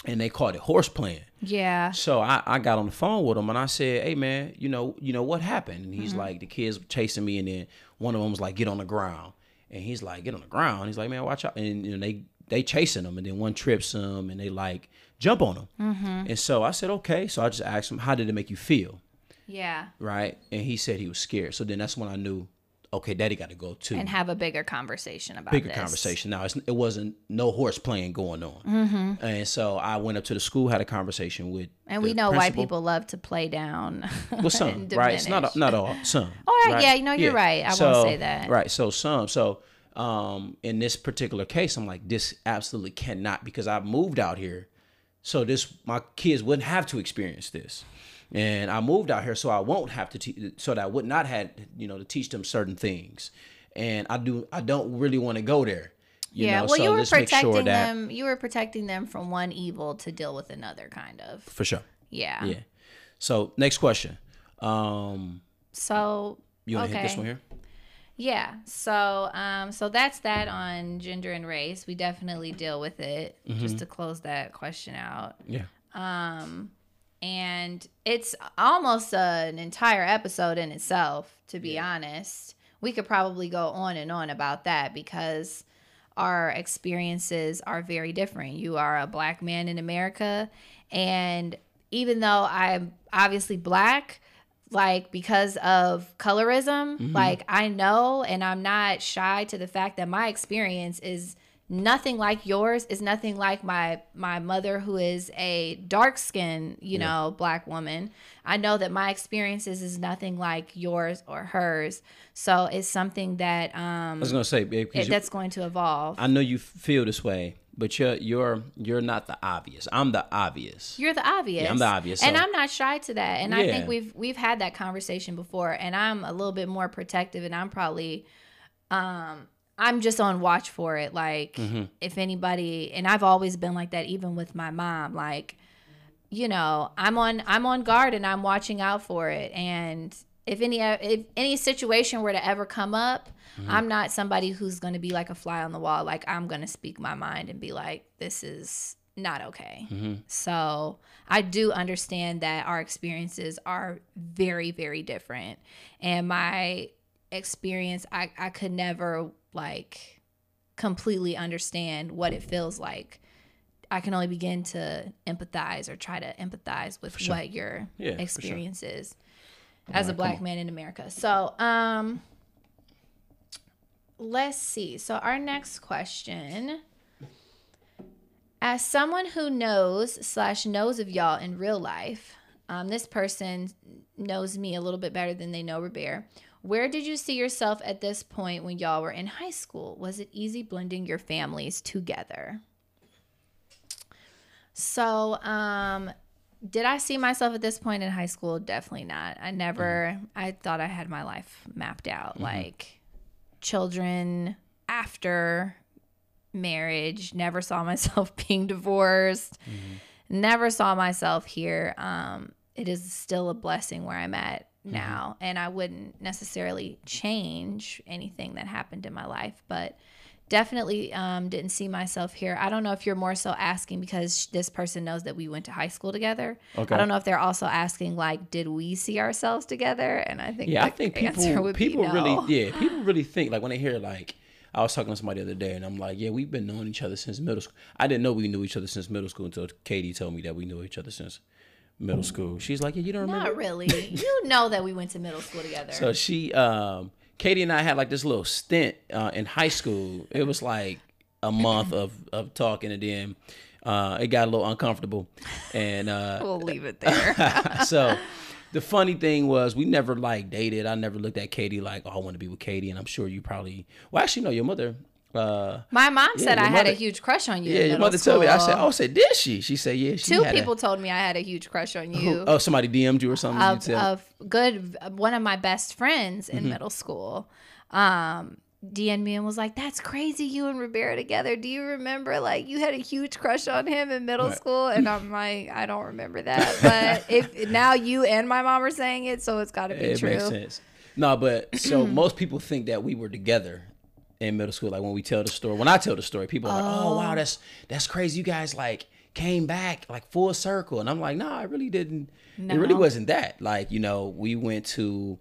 and they called it horse playing. yeah So I, I got on the phone with him and I said, "Hey man, you know you know what happened?" And he's Mm-hmm. like, "The kids were chasing me, and then one of them was like, get on the ground." And he's like, "Get on the ground." He's like, "Man, watch out!" And you know, they they chasing him, and then one trips him, and they like jump on him. Mm-hmm. And so I said, "Okay." So I just asked him, "How did it make you feel?" yeah Right? And he said he was scared. So then that's when I knew, okay, Daddy got to go too and have a bigger conversation about bigger this. conversation. Now it's, it wasn't no horse playing going on, Mm-hmm. and so I went up to the school, had a conversation with, And we know white principal. people love to play down. Well, some, right? It's not diminish. not all, some. All right, yeah, you know, you're right. I won't say that. Right, so some. So um, in this particular case, I'm like, this absolutely cannot because I moved out here, so this my kids wouldn't have to experience this, and I moved out here so I won't have to, te- so that I would not have you know to teach them certain things, and I do I don't really want to go there. You yeah, know, well, so you were protecting sure them. You were protecting them from one evil to deal with another, kind of. for sure. Yeah. Yeah. So next question. Um, so You want to okay. hit this one here? Yeah. So um so that's that on gender and race. We definitely deal with it Mm-hmm. just to close that question out. Yeah. Um and it's almost an entire episode in itself to be honest. We could probably go on and on about that because our experiences are very different. You are a black man in America and even though I'm obviously black, like because of colorism, mm-hmm. like I know and I'm not shy to the fact that my experience is nothing like yours is nothing like my my mother who is a dark skinned you know black woman i know that my experiences is nothing like yours or hers so it's something that um I was gonna say, babe, it, that's going to evolve I know you feel this way, but you're you're you're not the obvious. I'm the obvious. You're the obvious. I'm the obvious, and I'm not shy to that. And I think we've we've had that conversation before. And I'm a little bit more protective. And I'm probably, um, I'm just on watch for it. Like Mm-hmm. if anybody, and I've always been like that, even with my mom. Like, you know, I'm on I'm on guard and I'm watching out for it. And if any if any situation were to ever come up. Mm-hmm. I'm not somebody who's going to be like a fly on the wall. Like I'm going to speak my mind and be like, this is not okay. Mm-hmm. So I do understand that our experiences are very, very different. And my experience, I, I could never like completely understand what it feels like. I can only begin to empathize or try to empathize with sure. what your Yeah, for sure. experience is as right, a black man in America. So, um, let's see. So, our next question as someone who knows slash knows of y'all in real life, um, this person knows me a little bit better than they know Robert. Where did you see yourself at this point when y'all were in high school? Was it easy blending your families together? So, um, did I see myself at this point in high school? Definitely not. I never, I thought I had my life mapped out. Like, children after marriage, never saw myself being divorced, never saw myself here. Um, it is still a blessing where I'm at now, and I wouldn't necessarily change anything that happened in my life, but definitely um, didn't see myself here. I don't know if you're more so asking because this person knows that we went to high school together. Okay. I don't know if they're also asking like, did we see ourselves together? And I think Yeah, I think people would be people no. really yeah people really think like when they hear like I was talking to somebody the other day and I'm like yeah we've been knowing each other since middle school. I didn't know we knew each other since middle school until Katie told me that we knew each other since middle school. She's like yeah you don't remember. Not really. you know that we went to middle school together. So she um Katie and I had like this little stint uh, in high school. It was like a month of of talking and then uh, it got a little uncomfortable and uh, we'll leave it there. so the funny thing was we never like dated. I never looked at Katie like, oh, I want to be with Katie. And I'm sure you probably, well, actually, no, your mother. Uh, My mom said your I had a huge crush on you. yeah, your mother told me. I said, oh, I said, did she? She said, yeah. She Two had a- people told me I had a huge crush on you. oh, somebody DM'd you or something. of, of good one of my best friends Mm-hmm. in middle school um DM'd me and was like, "That's crazy, you and Rivera together. Do you remember like you had a huge crush on him in middle Right. school?" And I'm like, "I don't remember that." But if now you and my mom are saying it, so it's got to be it true. makes sense. No, but so most people think that we were together in middle school. Like when we tell the story, when I tell the story, people are like, "Oh wow, that's that's crazy. You guys like came back like full circle." And I'm like, "No, I really didn't. It really wasn't that. Like you know, we went to."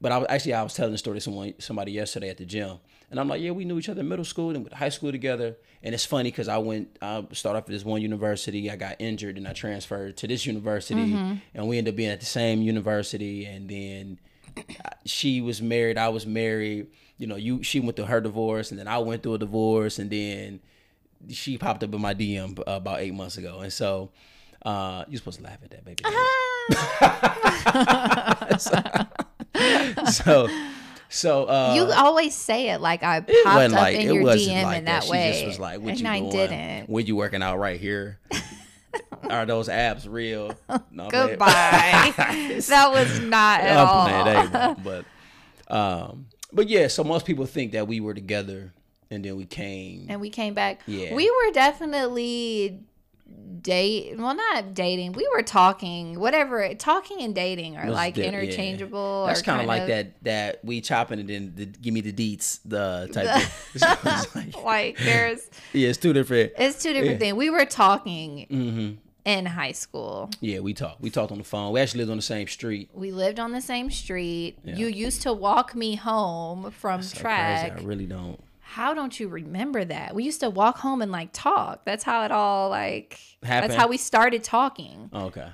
But I was actually I was telling the story to someone somebody yesterday at the gym, and I'm like, yeah, we knew each other in middle school and went to high school together. And it's funny because I went, I started off at this one university, I got injured, and I transferred to this university, and we ended up being at the same university. And then uh, she was married, I was married. You know, you she went through her divorce, and then I went through a divorce, and then she popped up in my DM uh, about eight months ago, and so. Uh, you're supposed to laugh at that, baby. so, so uh, you always say it like I popped up like in your DM like in that, She way. just was like, "What and you I doing? didn't. When you working out right here? Are those abs real? No. Goodbye. that was not at I'm all. playing, but um, but yeah. So most people think that we were together, and then we came. and we came back. Yeah. We were definitely date. Well, not dating. We were talking. Whatever. Talking and dating are Was like the- yeah. interchangeable. That's or kind of like that that we chopping it and the, give me the deets the type. of, like, Like there's, yeah, it's two different. it's two different Yeah. things. We were talking hmm in high school. Yeah, we talked. We talked on the phone. We actually lived on the same street. We lived on the same street. Yeah. You used to walk me home from So track. crazy. I really don't. How don't you remember that? We used to walk home and like talk. That's how it all like. Happened? That's how we started talking. Okay.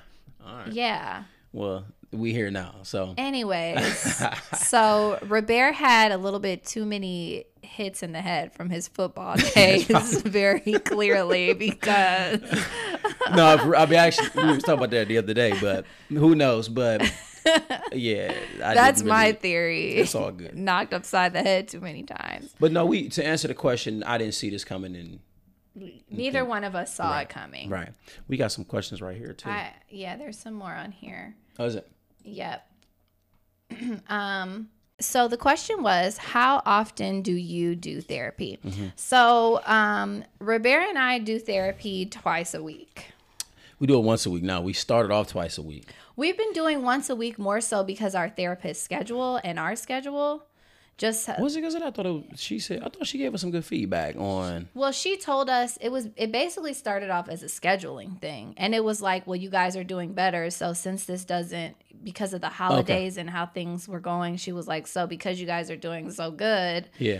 All right. Yeah. Well, we here now. So Anyways, so Robert had a little bit too many hits in the head from his football days, very clearly, because no, I mean actually we was talking about that the other day, but who knows? But yeah, I that's didn't my theory. It's all good. Knocked upside the head too many times. But no, we to answer the question, I didn't see this coming in. Neither one of us saw Right. it coming. Right. We got some questions right here too. I, yeah, there's some more on here. oh, is it? Yep. um so the question was how often do you do therapy? So um Robert and I do therapy twice a week. We do it once a week now. We started off twice a week. We've been doing once a week more so because our therapist schedule and our schedule just Was it because? I thought it was, she said. I thought she gave us some good feedback on. well she told us it was it basically started off as a scheduling thing and it was like well you guys are doing better so since this doesn't because of the holidays and how things were going she was like so because you guys are doing so good Yeah.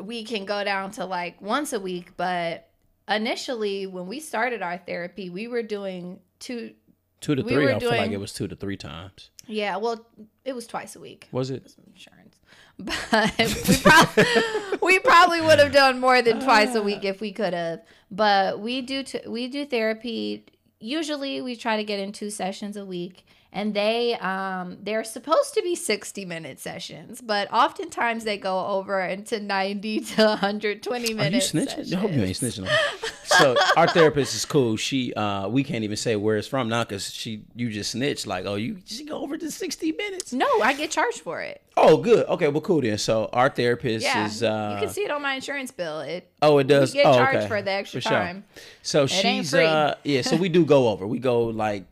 we can go down to like once a week but initially when we started our therapy we were doing two Two to We three. I feel like it was two to three times. yeah well it was twice a week Was it? insurance but we probably we probably would have done more than twice a week if we could have but we do t- we do therapy usually we try to get in two sessions a week and they um they're supposed to be 60 minute sessions but oftentimes they go over into 90 to 120 Are you snitching? I hope you ain't snitching. so our therapist is cool. She uh we can't even say where it's from now because she you just snitched like oh you she go over to sixty minutes. no i get charged for it Oh good. Okay, well cool then. So our therapist yeah is uh you can see it on my insurance bill it oh it does we get oh, charged okay. for the extra For sure. time So ain't she's free. uh yeah, so we do go over. We go like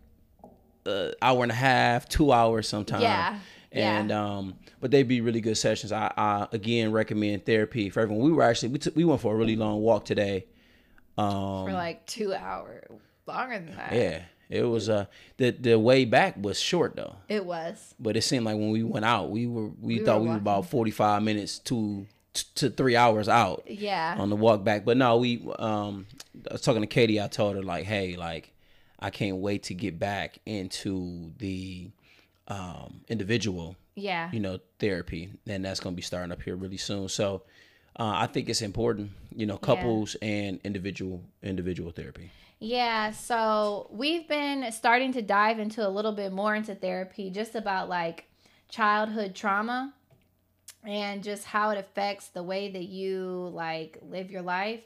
uh, hour and a half, two hours sometimes. Yeah, yeah. And um, but they'd be really good sessions. I, I again recommend therapy for everyone. We were actually we took we went for a really long walk today. Um, for like two hours longer than that yeah, it was uh the the way back was short though, it was but it seemed like when we went out, we were we, We thought were we were about forty five minutes to to three hours out yeah on the walk back. But no, we um I was talking to Katie, I told her like, hey, like I can't wait to get back into the um individual, yeah you know, therapy. And that's gonna be starting up here really soon. So uh, I think it's important, you know, couples and individual individual therapy. Yeah, so we've been starting to dive into a little bit more into therapy, just about like childhood trauma and just how it affects the way that you like live your life.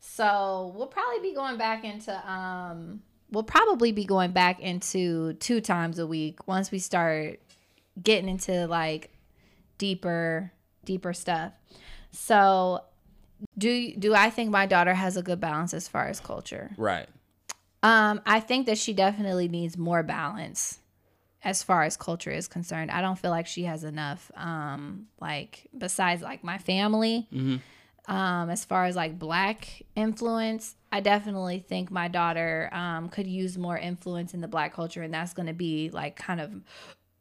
So we'll probably be going back into um we'll probably be going back into two times a week once we start getting into like deeper deeper stuff. So do do I think my daughter has a good balance as far as culture? Right. Um, I think that she definitely needs more balance as far as culture is concerned. I don't feel like she has enough. Um, like besides like my family, um, as far as like black influence, I definitely think my daughter um, could use more influence in the black culture, and that's going to be like kind of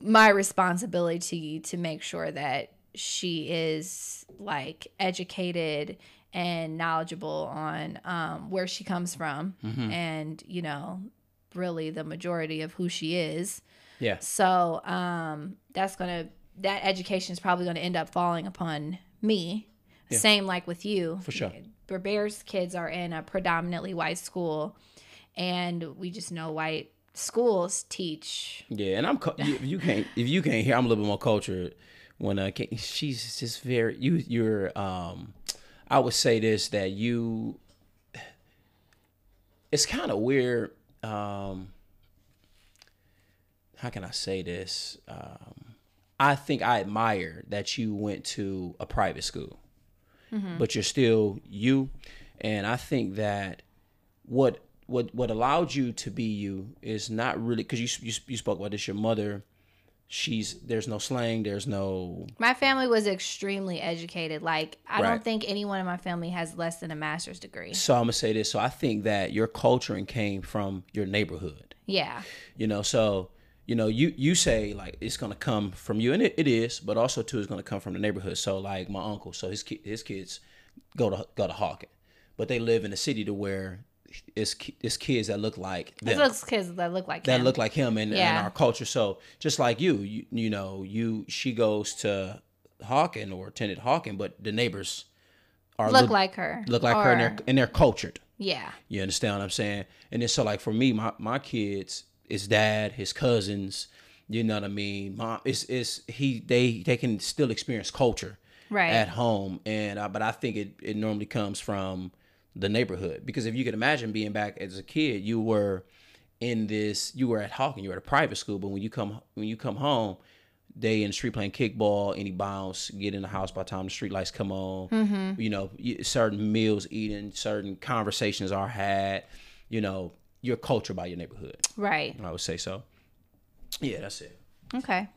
my responsibility to make sure that she is like educated and knowledgeable on um, where she comes from and you know really the majority of who she is. Yeah. so um, that's gonna that education is probably gonna end up falling upon me. Same like with you. For sure. Bear's kids are in a predominantly white school and we just know white schools teach. Yeah, and I'm cu- you, can't if you can't hear I'm a little bit more cultured when uh she's just very you you're um I would say this that you it's kind of weird um how can I say this? Um I think I admire that you went to a private school Mm-hmm. but you're still you and I think that what what what allowed you to be you is not really because you, you you spoke about this. Your mother, she's there's no slang. There's no My family was extremely educated. Like I Right. don't think anyone in my family has less than a master's degree. So I'm gonna say this. So I think that your culturing came from your neighborhood. Yeah. You know, so you know, you you say like it's gonna come from you, and it, it is, but also too it's gonna come from the neighborhood. So like my uncle, so his ki- his kids go to go to Hawken, but they live in a city to where it's ki- it's kids that look like It them. looks kids that look like that him. look like him and, and Yeah. our culture. So just like you, you, you know, you she goes to Hawken or attended Hawken, but the neighbors are look look, like her. look like her and they're, and they're cultured. Yeah. You understand what I'm saying? And then so like for me, my my kids, his dad, his cousins, you know what I mean. Mom, it's it's he they they can still experience culture Right. at home, and uh, but I think it it normally comes from the neighborhood because if you could imagine being back as a kid, you were in this you were at Hawken, you were at a private school, but when you come when you come home. They in the street playing kickball, any bounce, get in the house by the time the street lights come on. You know, certain meals eaten, certain conversations are had. You know, your culture by your neighborhood. Right. I would say so. Yeah, that's it. Okay.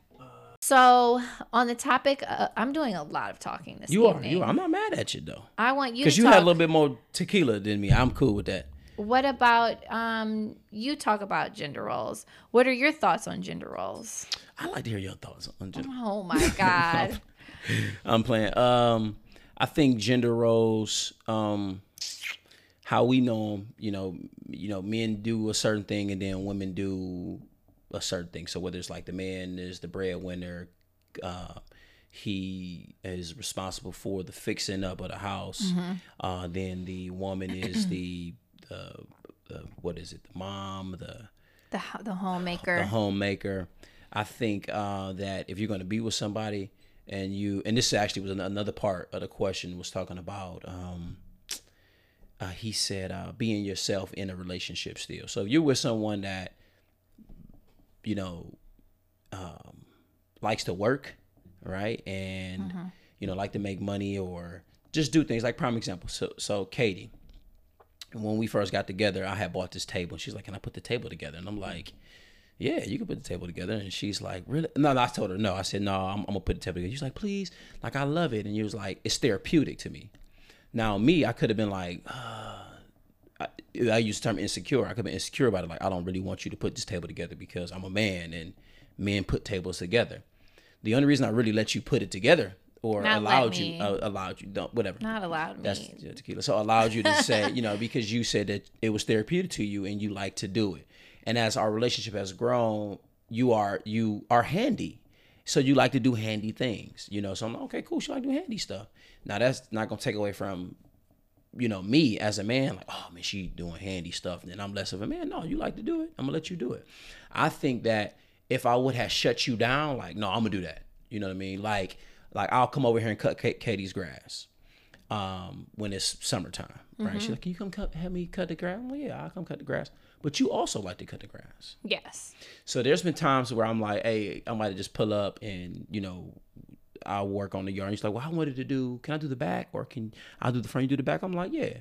So on the topic, uh, I'm doing a lot of talking this You are. evening. You are. I'm not mad at you though, I want you because you talk. had a little bit more tequila than me. I'm cool with that. What about um? You talk about gender roles. What are your thoughts on gender roles? I like to hear your thoughts on gender. Oh my god. I'm playing. Um, I think gender roles, um, how we know them, you know, you know, men do a certain thing and then women do a certain thing. So whether it's like the man is the breadwinner, uh, he is responsible for the fixing up of the house. Uh, then the woman is the, the, the what is it? The mom, the the the homemaker. the homemaker. I think uh, that if you're going to be with somebody and you, and this actually was another part of the question was talking about, um, uh, he said, uh, being yourself in a relationship still. So if you're with someone that, you know, um, likes to work, right? And, you know, like to make money or just do things like prime example. So, so Katie, when we first got together, I had bought this table. and She's like, "Can I put the table together?" And I'm like, "Yeah, you can put the table together." And she's like, "Really?" No, no I told her no. I said, "No, I'm, I'm gonna put the table together." She's like, "Please, like I love it." And you was like, "It's therapeutic to me." Now me, I could have been like, uh, I, I use the term insecure. I could have been insecure about it. Like I don't really want you to put this table together because I'm a man and men put tables together. The only reason I really let you put it together or Not allowed you uh, allowed you don't whatever Not allowed me. that's yeah, tequila. So allowed you to say, you know, because you said that it was therapeutic to you and you like to do it. And as our relationship has grown, you are you are handy. So you like to do handy things, you know. So I'm like, okay, cool. She like to do handy stuff. Now that's not gonna take away from, you know, me as a man. Like, oh man, she doing handy stuff. Then I'm less of a man. No, you like to do it. I'm gonna let you do it. I think that if I would have shut you down, like, no, I'm gonna do that. You know what I mean? Like, like I'll come over here and cut Ka- Katie's grass um, when it's summertime, right? She's like, "Can you come cut, help me cut the grass?" I'm "Yeah, I'll come cut the grass." But you also like to cut the grass. yes. So there's been times where I'm like, "Hey, I might just pull up and you know, I'll work on the yard." And she's like, "Well, I wanted to do. Can I do the back or can I do the front? You do the back?" I'm like, "Yeah."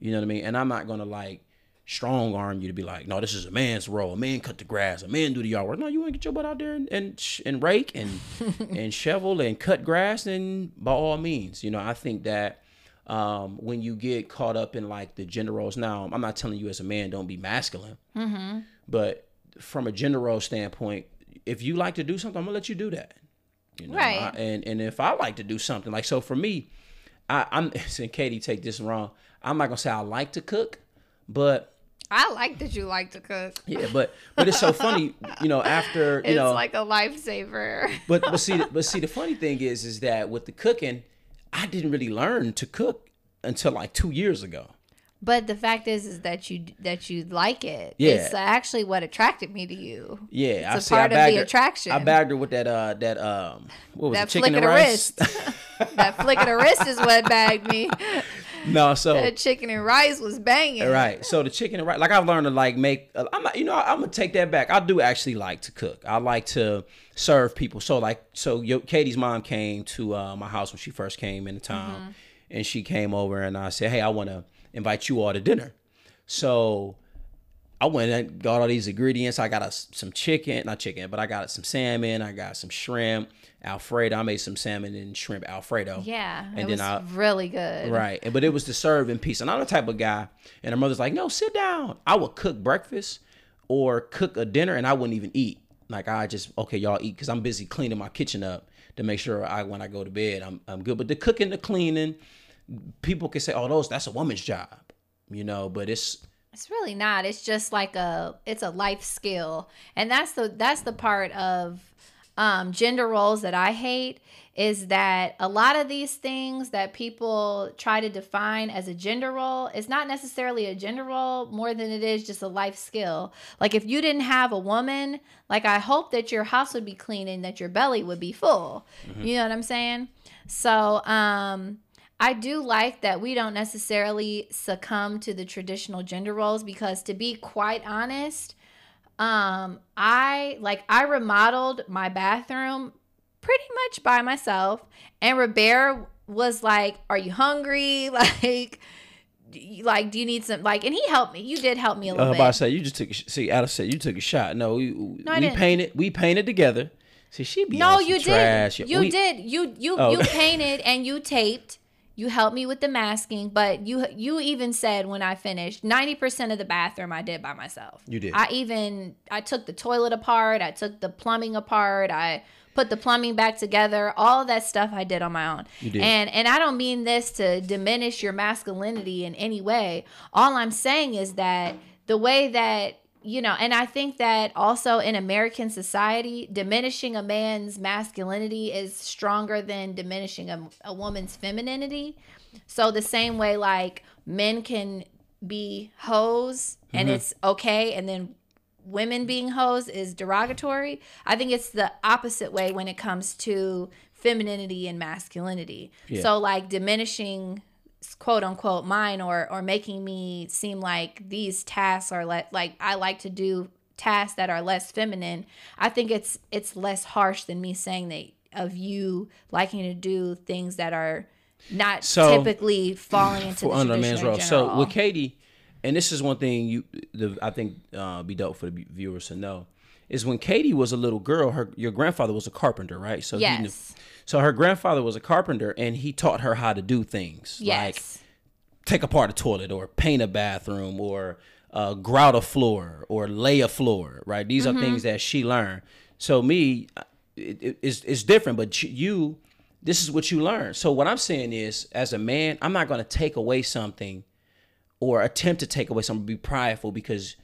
You know what I mean? And I'm not gonna like strong arm you to be like, "No, this is a man's role. A man cut the grass. A man do the yard work." No, you want to get your butt out there and and, and rake and and shovel and cut grass. And by all means, you know, I think that um, when you get caught up in like the gender roles. Now, I'm not telling you as a man don't be masculine, but from a gender role standpoint, if you like to do something, I'm gonna let you do that. You know, Right. I- and and if I like to do something, like so for me, I, I'm and Katie take this wrong. I'm not gonna say I like to cook, but I like that you like to cook. yeah, but but it's so funny, you know. After you It's know, like a lifesaver. but but see, but see, the funny thing is, is that with the cooking, I didn't really learn to cook until like two years ago. But the fact is, is that you that you like it. Yeah. It's actually what attracted me to you. Yeah, I It's a see. I part of the her- attraction. I bagged her with that uh that um what was that it chicken flick and of the rice. wrist. that flick of the wrist is what bagged me. No, so That chicken and rice was banging. Right. So the chicken and rice, like I've learned to like make. uh, I'm not, you know, I'm gonna take that back. I do actually like to cook. I like to serve people. So like, so yo, Katie's mom came to uh, my house when she first came into town, Mm-hmm. and she came over and I said, hey, I want to invite you all to dinner. So I went and got all these ingredients. I got a, some chicken, not chicken, but I got some salmon. I got some shrimp, Alfredo. I made some salmon and shrimp Alfredo. Yeah, and it then was I really good. right, but it was to serve in peace. And I'm the type of guy, and her mother's like, "No, sit down." I would cook breakfast or cook a dinner, and I wouldn't even eat. Like I just okay, y'all eat because I'm busy cleaning my kitchen up to make sure I when I go to bed I'm I'm good. But the cooking, the cleaning, people can say, "Oh, those that's a woman's job," you know. But it's It's really not. It's just like a it's a life skill. And that's the that's the part of um gender roles that I hate is that a lot of these things that people try to define as a gender role is not necessarily a gender role more than it is just a life skill. Like if you didn't have a woman, like I hope that your house would be clean and that your belly would be full. You know what I'm saying? So, um I do like that we don't necessarily succumb to the traditional gender roles because to be quite honest, um I like I remodeled my bathroom pretty much by myself and Robert was like, "Are you hungry?" like you- like do you need some like and he helped me. You did help me a uh, little about to bit. say you just took. a See, Alice said you took a shot. No, we I we painted. We painted together. See, she be No, you trash. did. You We- did. You you Oh. you painted and you taped. You helped me with the masking, but you you even said when I finished, 90% of the bathroom I did by myself. You did. I even I took the toilet apart, I took the plumbing apart, I put the plumbing back together. All that stuff I did on my own. You did. And and I don't mean this to diminish your masculinity in any way. All I'm saying is that the way that you know, and I think that also in American society, diminishing a man's masculinity is stronger than diminishing a, a woman's femininity. So the same way, like men can be hoes and mm-hmm. it's okay, and then women being hoes is derogatory. I think it's the opposite way when it comes to femininity and masculinity. Yeah. So like diminishing quote unquote mine or or making me seem like these tasks are le- like I like to do tasks that are less feminine. I think it's it's less harsh than me saying that of you liking to do things that are not So, typically falling into under a man's role. So with Katie, and this is one thing you, the I think uh, be dope for the viewers to know is when Katie was a little girl, her your grandfather was a carpenter, right? So knew- yes, so her grandfather was a carpenter, and he taught her how to do things like take apart a toilet or paint a bathroom or uh, grout a floor or lay a floor, right? These Mm-hmm. are things that she learned. So me, it, it- it's, it's different, but you- you, this is what you learn. So what I'm saying is, as a man, I'm not going to take away something or attempt to take away something, be prideful because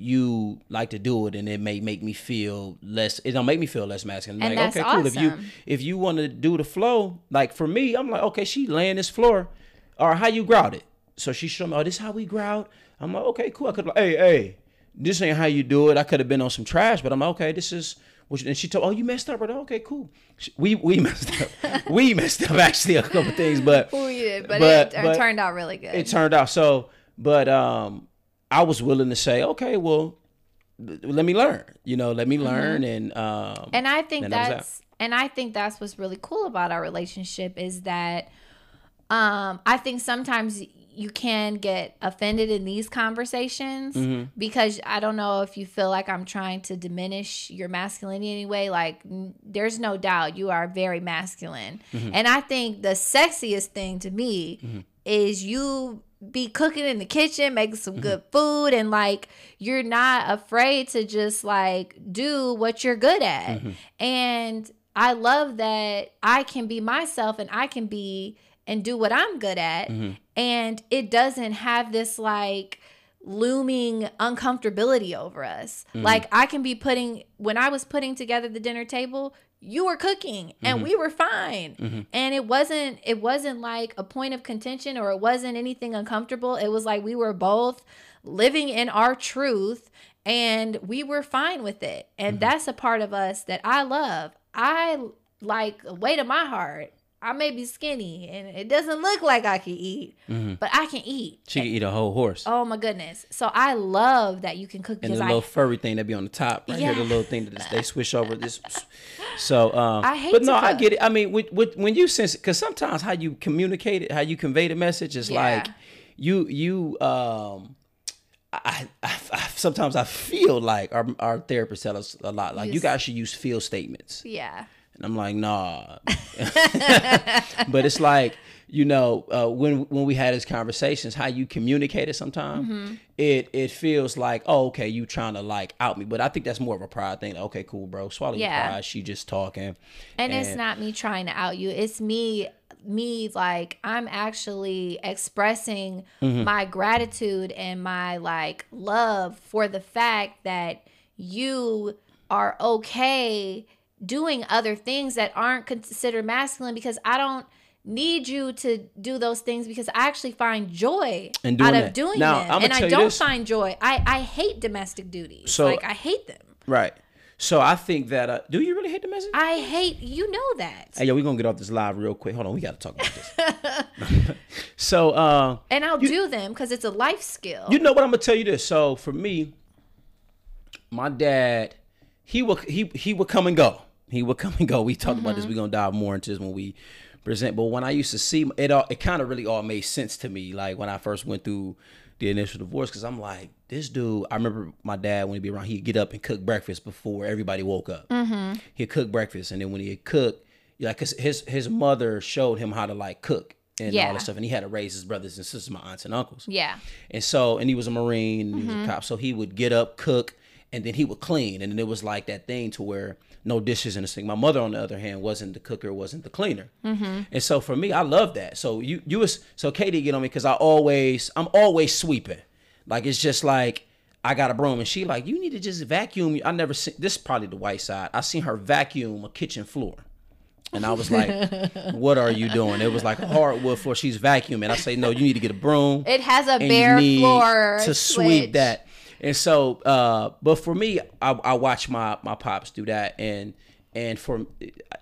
you like to do it and it may make me feel less it don't make me feel less masculine. And like that's okay cool. If you if you want to do the flow like for me i'm like okay she laying this floor or how you grout it. So she showed me oh this how we grout. I'm like okay cool. I could like hey hey this ain't how you do it. I could have been on some trash but i'm like okay this is and she told oh you messed up brother. Okay cool. She- we we messed up. We messed up actually a couple things but Oh, you did, but, But- it, it but turned out really good. it turned out. So but um i was willing to say okay well let me learn you know let me learn and um Mm-hmm. and I think and that was that. that's and I think that's what's really cool about our relationship is that um I think sometimes you can get offended in these conversations Mm-hmm. because I don't know if you feel like I'm trying to diminish your masculinity anyway like n- there's no doubt you are very masculine Mm-hmm. and I think the sexiest thing to me is you be cooking in the kitchen, making some Mm-hmm. good food, and like you're not afraid to just like do what you're good at. Mm-hmm. And I love that I can be myself and I can be and do what I'm good at. Mm-hmm. And it doesn't have this like looming uncomfortability over us. Mm-hmm. Like I can be putting when I was putting together the dinner table, you were cooking and Mm-hmm. we were fine. And it wasn't it wasn't like a point of contention or it wasn't anything uncomfortable. It was like we were both living in our truth and we were fine with it. And Mm-hmm. that's a part of us that I love. I like the weight of my heart. I may be skinny and it doesn't look like I can eat, but I can eat. she can eat a whole horse Oh my goodness. So I love that you can cook and the I little furry thing that be on the top right here the little thing that they switch over this so um I hate but no i get it i mean with, with, when you sense because sometimes how you communicate it how you convey the message is Yeah. like you you um I, I, I sometimes I feel like our our therapists tell us a lot like you guys should use feel statements. Yeah. And I'm like, nah. but it's like, you know, uh, when when we had these conversations, how you communicated sometimes, Mm-hmm. it it feels like, oh, okay, you trying to like out me. But I think that's more of a pride thing. Like, okay, cool, bro. Swallow Yeah. your pride. She just talking. And, it's not me trying to out you. It's me me like I'm actually expressing Mm-hmm. my gratitude and my like love for the fact that you are okay doing other things that aren't considered masculine because I don't need you to do those things because I actually find joy out of that. doing Now, them. And I don't this. find joy. I I hate domestic duties. So- like I hate them. Right. So I think that uh, do you really hate message? I hate you know that. Hey, yo, we're gonna get off this live real quick. Hold on, we gotta talk about this. so uh And I'll do them because it's a life skill. You know what? I'm gonna tell you this. So for me, my dad, he would he he would come and go. He would come and go. We talked about this. Mm-hmm. We're gonna dive more into this when we present. But when I used to see it, all it kind of really all made sense to me. Like when I first went through the initial divorce, because I'm like, this dude. I remember my dad when he'd be around, he'd get up and cook breakfast before everybody woke up. Mm-hmm. He'd cook breakfast, and then when he'd cook, like, cause his his mother showed him how to like cook and all Yeah. that stuff, and he had to raise his brothers and sisters, my aunts and uncles. yeah. And so, and he was a Marine, and he was a mm-hmm. cop. So he would get up, cook, and then he would clean. And then it was like that thing to where no dishes in the sink. My mother, on the other hand, wasn't the cooker, wasn't the cleaner. Mm-hmm. And so for me, I love that. So you, you was so Katie get on me because I always, I'm always sweeping. Like it's just like I got a broom, and she like you need to just vacuum. I never seen this. Is probably the white side. I seen her vacuum a kitchen floor. And I was like, "What are you doing?" It was like a hardwood floor. She's vacuuming. I say, "No, you need to get a broom." It has a bare floor to switch. sweep that. And so, uh, but for me, I, I watch my my pops do that, and and for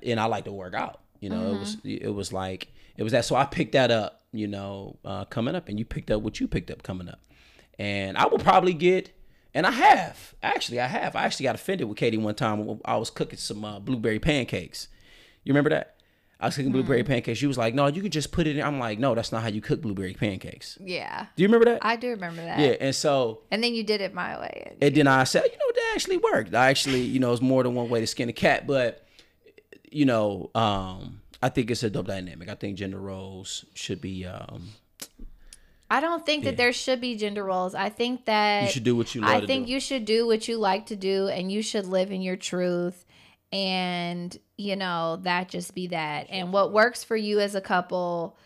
and I like to work out. You know, it was Mm-hmm. it was like it was that. So I picked that up. You know, uh, coming up, and you picked up what you picked up coming up, and I will probably get. And I have actually, I have. I actually got offended with Katie one time. when I was cooking some uh, blueberry pancakes. You remember that? I was cooking blueberry Mm-hmm. pancakes. She was like, "No, you can just put it in." I'm like, "No, that's not how you cook blueberry pancakes." Yeah. Do you remember that? I do remember that. Yeah, and so And then you did it my way. and then I said, you know, that actually worked. I actually, you know, it's more than one way to skin a cat, but you know, um, I think it's a dope dynamic. I think gender roles should be um I don't think that there should be gender roles. I think that you should do what you I think do. you should do what you like to do and you should live in your truth and you know that just be that and what works for you as a couple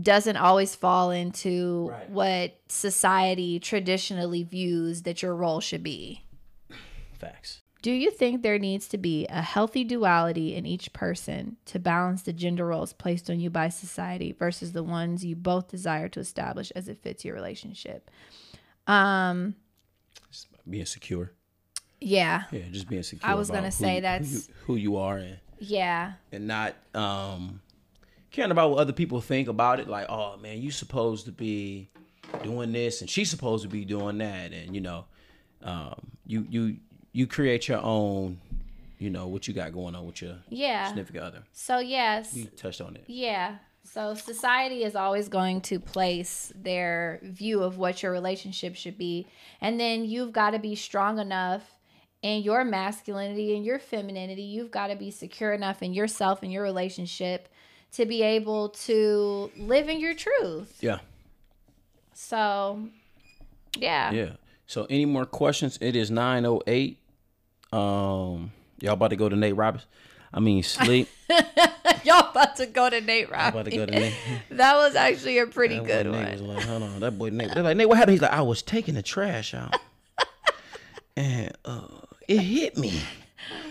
doesn't always fall into Right. what society traditionally views that your role should be. Facts. Do you think there needs to be a healthy duality in each person to balance the gender roles placed on you by society versus the ones you both desire to establish as it fits your relationship? Um, Being secure. Yeah. Yeah, just being secure. I was about gonna who say you- that's- who you, who you are and Yeah. and not um caring about what other people think about it. Like, oh man, you supposed to be doing this and she's supposed to be doing that, and you know, um, you you you create your own, you know, what you got going on with your Yeah. significant other. So yes. You touched on it. Yeah. So society is always going to place their view of what your relationship should be. And then you've got to be strong enough in your masculinity and your femininity. You've got to be secure enough in yourself and your relationship to be able to live in your truth. Yeah, So yeah. yeah. So, any more questions? It is nine oh eight. Um, y'all about to go to Nate Roberts? I mean, sleep. Y'all about to go to Nate Roberts. about to go to Nate. That was actually a pretty That good one. Nate was like, hold on, that boy Nate. They're like, Nate, what happened? He's like, I was taking the trash out, and uh, it hit me.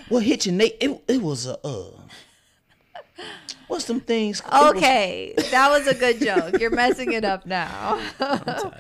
What hit you, Nate? It, it was a uh, what's them things? it was- Okay, that was a good joke. You're messing it up now.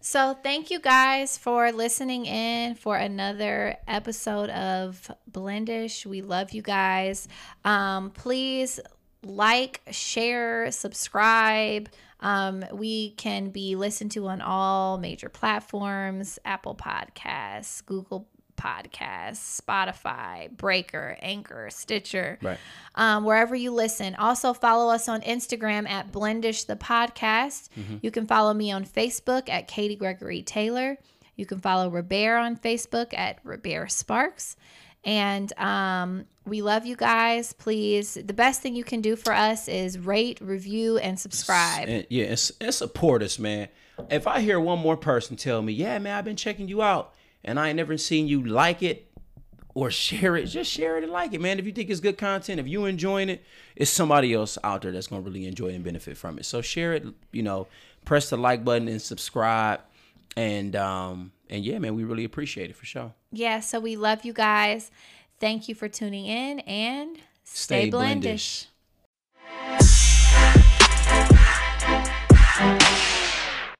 so, thank you guys for listening in for another episode of Blendish. We love you guys. Um, please like, share, subscribe. Um, we can be listened to on all major platforms Apple Podcasts, Google Podcasts, Spotify, Breaker, Anchor, Stitcher, Right. um, wherever you listen. Also, follow us on Instagram at Blendish the Podcast. You can follow me on Facebook at Katie Gregory Taylor. You can follow Robert on Facebook at Robert Sparks. And um, we love you guys. Please, the best thing you can do for us is rate, review, and subscribe. And, yeah, and, and support us, man. If I hear one more person tell me, "Yeah, man, I've been checking you out, and I ain't never seen you like it or share it," just share it and like it, man. If you think it's good content, if you enjoying it, it's somebody else out there that's gonna really enjoy and benefit from it. So share it. You know, press the like button and subscribe, and um and yeah, man, we really appreciate it for sure. Yeah, so we love you guys. Thank you for tuning in and stay, Stay blendish. blendish.